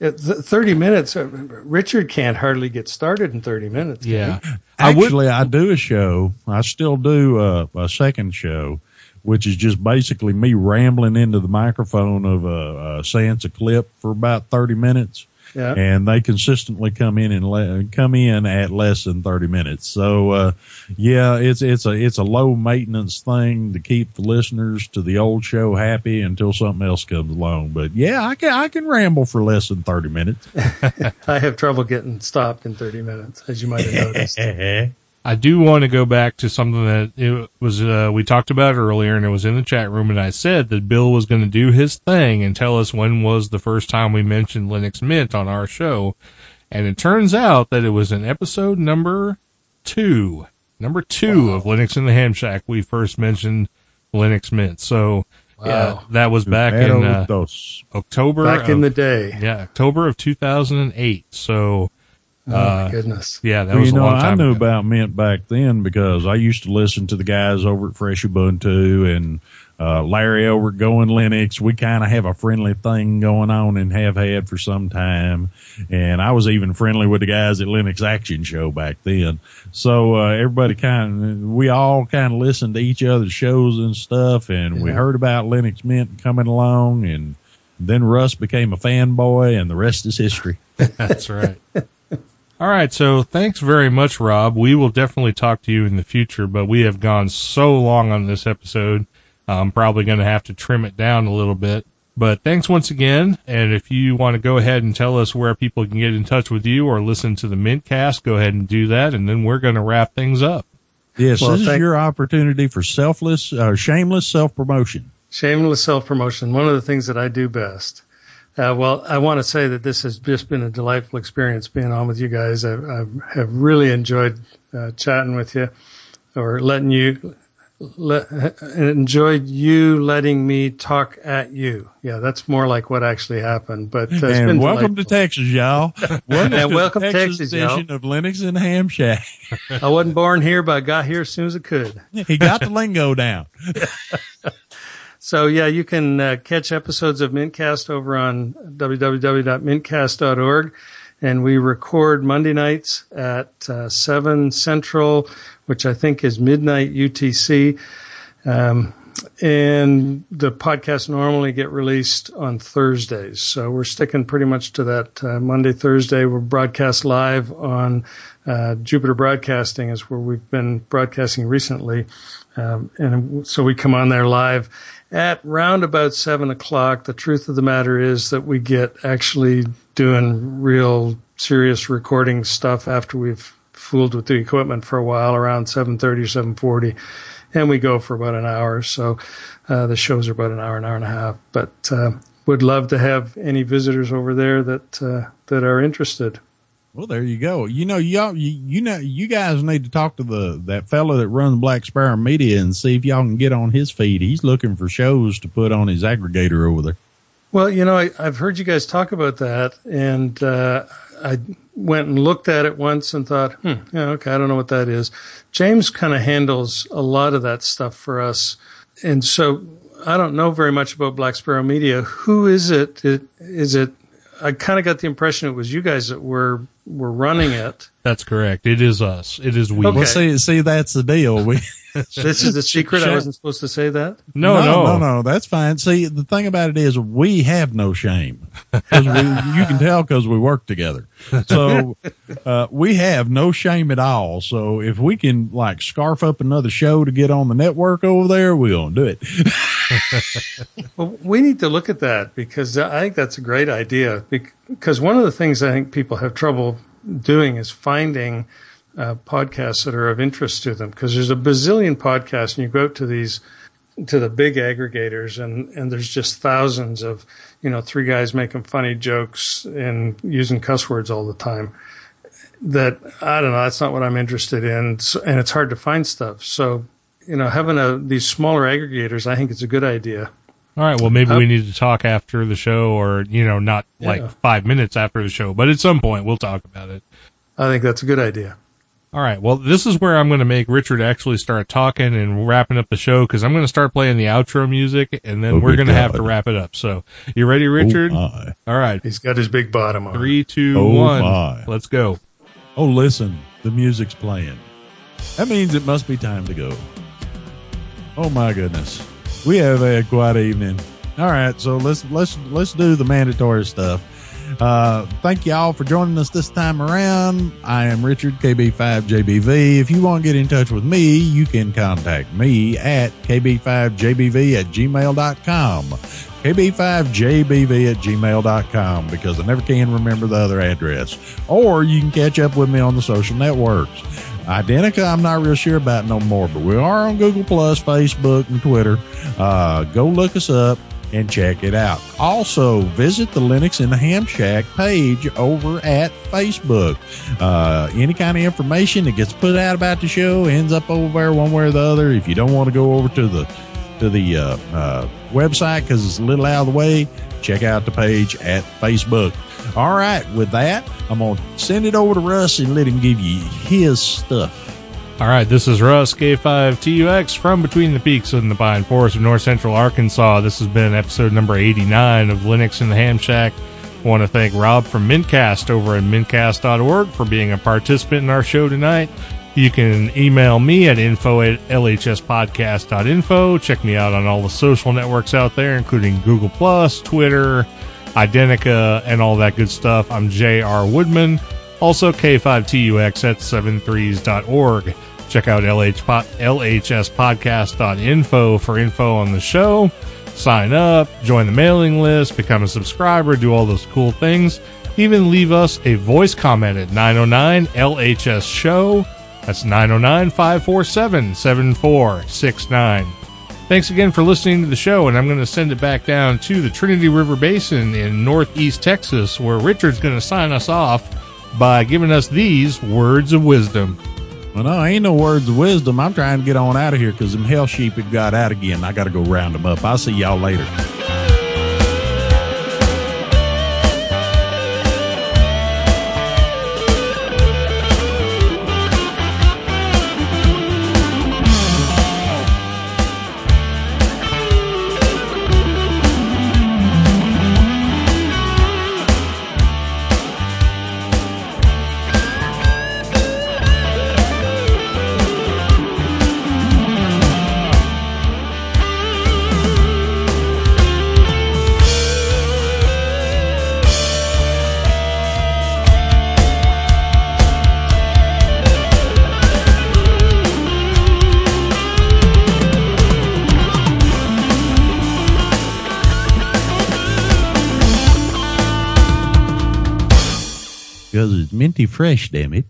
It, th- Thirty minutes. uh, Richard can't hardly get started in thirty minutes. can Yeah, he? I would. Actually, I do a show. I still do a, a second show, which is just basically me rambling into the microphone of a, a Sansa clip for about 30 minutes. Yeah. And they consistently come in and le- come in at less than 30 minutes. So, uh, yeah, it's, it's a, it's a low maintenance thing to keep the listeners to the old show happy until something else comes along. But yeah, I can, I can ramble for less than 30 minutes. [laughs] [laughs] I have trouble getting stopped in thirty minutes, as you might have noticed. [laughs] I do want to go back to something that it was uh, we talked about earlier, and it was in the chat room, and I said that Bill was going to do his thing and tell us when was the first time we mentioned Linux Mint on our show, and it turns out that it was in episode number two, number two of Linux in the Ham Shack. We first mentioned Linux Mint, so yeah, that was back in uh, October. Back in the day. yeah October of two thousand and eight. So Oh uh, my goodness. yeah, that Well, was you a know, long I knew ago. about Mint back then because I used to listen to the guys over at Fresh Ubuntu and uh, Larry over at Going Linux. We kind of have a friendly thing going on and have had for some time. And I was even friendly with the guys at Linux Action Show back then. So uh, everybody kind of, we all kind of listened to each other's shows and stuff. And we heard about Linux Mint coming along and then Russ became a fanboy and the rest is history. [laughs] That's right. All right. So thanks very much, Rob. We will definitely talk to you in the future, but we have gone so long on this episode. I'm probably going to have to trim it down a little bit. But thanks once again. And if you want to go ahead and tell us where people can get in touch with you or listen to the Mintcast, go ahead and do that. And then we're going to wrap things up. Yes, Well, this is your opportunity for selfless, uh, shameless self promotion. Shameless self promotion, one of the things that I do best. Uh, well, I want to say that this has just been a delightful experience being on with you guys. I, I have really enjoyed uh, chatting with you or letting you, let, enjoyed you letting me talk at you. Yeah, that's more like what actually happened. But uh, it's been And welcome to. Texas, y'all. [laughs] Welcome, And to welcome the to Texas Texas, y'all. edition of Linux and Ham Shack. [laughs] I wasn't born here, but I got here as soon as I could. He got the lingo down. [laughs] So yeah, you can uh, catch episodes of Mintcast over on www.mintcast.org. and we record Monday nights at uh, 7 Central, which I think is midnight UTC. Um, and the podcasts normally get released on Thursdays. So we're sticking pretty much to that uh, Monday, Thursday. We're broadcast live on uh, Jupiter Broadcasting is where we've been broadcasting recently. Um, and so we come on there live at round about seven o'clock. The truth of the matter is that we get actually doing real serious recording stuff after we've fooled with the equipment for a while around 7.30 7.40 and we go for about an hour so uh, the shows are about an hour an hour and a half but uh, would love to have any visitors over there that uh, that are interested well, there you go. You know, y'all, you, you know, you guys need to talk to the that fellow that runs Black Sparrow Media and see if y'all can get on his feed. He's looking for shows to put on his aggregator over there. Well, you know, I, have heard you guys talk about that, and uh, I went and looked at it once and thought, hmm, yeah, okay, I don't know what that is. James kind of handles a lot of that stuff for us, and so I don't know very much about Black Sparrow Media. Who is it? it is it? I kind of got the impression it was you guys that were were running it. That's correct. It is us. It is we. Okay. Well, see, see, that's the deal. We [laughs] this is the secret. I wasn't supposed to say that. No, no, no, no, no. That's fine. See, the thing about it is, we have no shame. we, you can tell because we work together. So [laughs] uh, we have no shame at all. So if we can like scarf up another show to get on the network over there, we'll do it. [laughs] well, we need to look at that because I think that's a great idea. Because one of the things I think people have trouble doing is finding uh, podcasts that are of interest to them. Because there's a bazillion podcasts and you go out to these to the big aggregators and and there's just thousands of you know three guys making funny jokes and using cuss words all the time that I don't know that's not what I'm interested in. So, and it's hard to find stuff. So you know having a these smaller aggregators I think it's a good idea all right. Well, maybe we need to talk after the show or, you know, not like Yeah. five minutes after the show, but at some point we'll talk about it. I think that's a good idea All right. Well, this is where I'm going to make Richard actually start talking and wrapping up the show because I'm going to start playing the outro music and then Oh, we're going to have to wrap it up. So you ready, oh, Richard? Oh, my. All right. he's got his big bottom on Three, two, Oh, one. my. Let's go. Oh, listen, the music's playing. That means it must be time to go. Oh my goodness, we have had quite an evening. All right, so let's let's let's do the mandatory stuff. Uh, thank you all for joining us this time around. I am Richard KB5JBV. If you want to get in touch with me, you can contact me at KB5JBV at gmail.com. KB5JBV at gmail.com because I never can remember the other address. Or you can catch up with me on the social networks. Identica, I'm not real sure about no more, but we are on Google Plus, Facebook, and Twitter. Uh, go look us up and check it out. Also, visit the Linux in the Ham Shack page over at Facebook. Uh, any kind of information that gets put out about the show ends up over there one way or the other. If you don't want to go over to the to the uh, uh, website because it's a little out of the way, check out the page at Facebook. All right, with that, I'm going to send it over to Russ and let him give you his stuff. All right, this is Russ K5TUX from Between the Peaks in the Pine Forest of North Central Arkansas. This has been episode number 89 of Linux in the Ham Shack. I want to thank Rob from Mintcast over at mintcast.org for being a participant in our show tonight. You can email me at info at lhspodcast.info. Check me out on all the social networks out there, including Google Plus, Twitter, Identica, and all that good stuff. I'm J.R. Woodman. Also, K5TUX at 73s.org. Check out LH po- LHSpodcast.info for info on the show. Sign up, join the mailing list, become a subscriber, do all those cool things. Even leave us a voice comment at 909 LHS Show. That's 909 547 7469. Thanks again for listening to the show, and I'm going to send it back down to the Trinity River Basin in northeast Texas, where Richard's going to sign us off by giving us these words of wisdom. Well, no, ain't no words of wisdom. I'm trying to get on out of here because them hell sheep have got out again. I got to go round them up. I'll see y'all later. Minty fresh, damn it.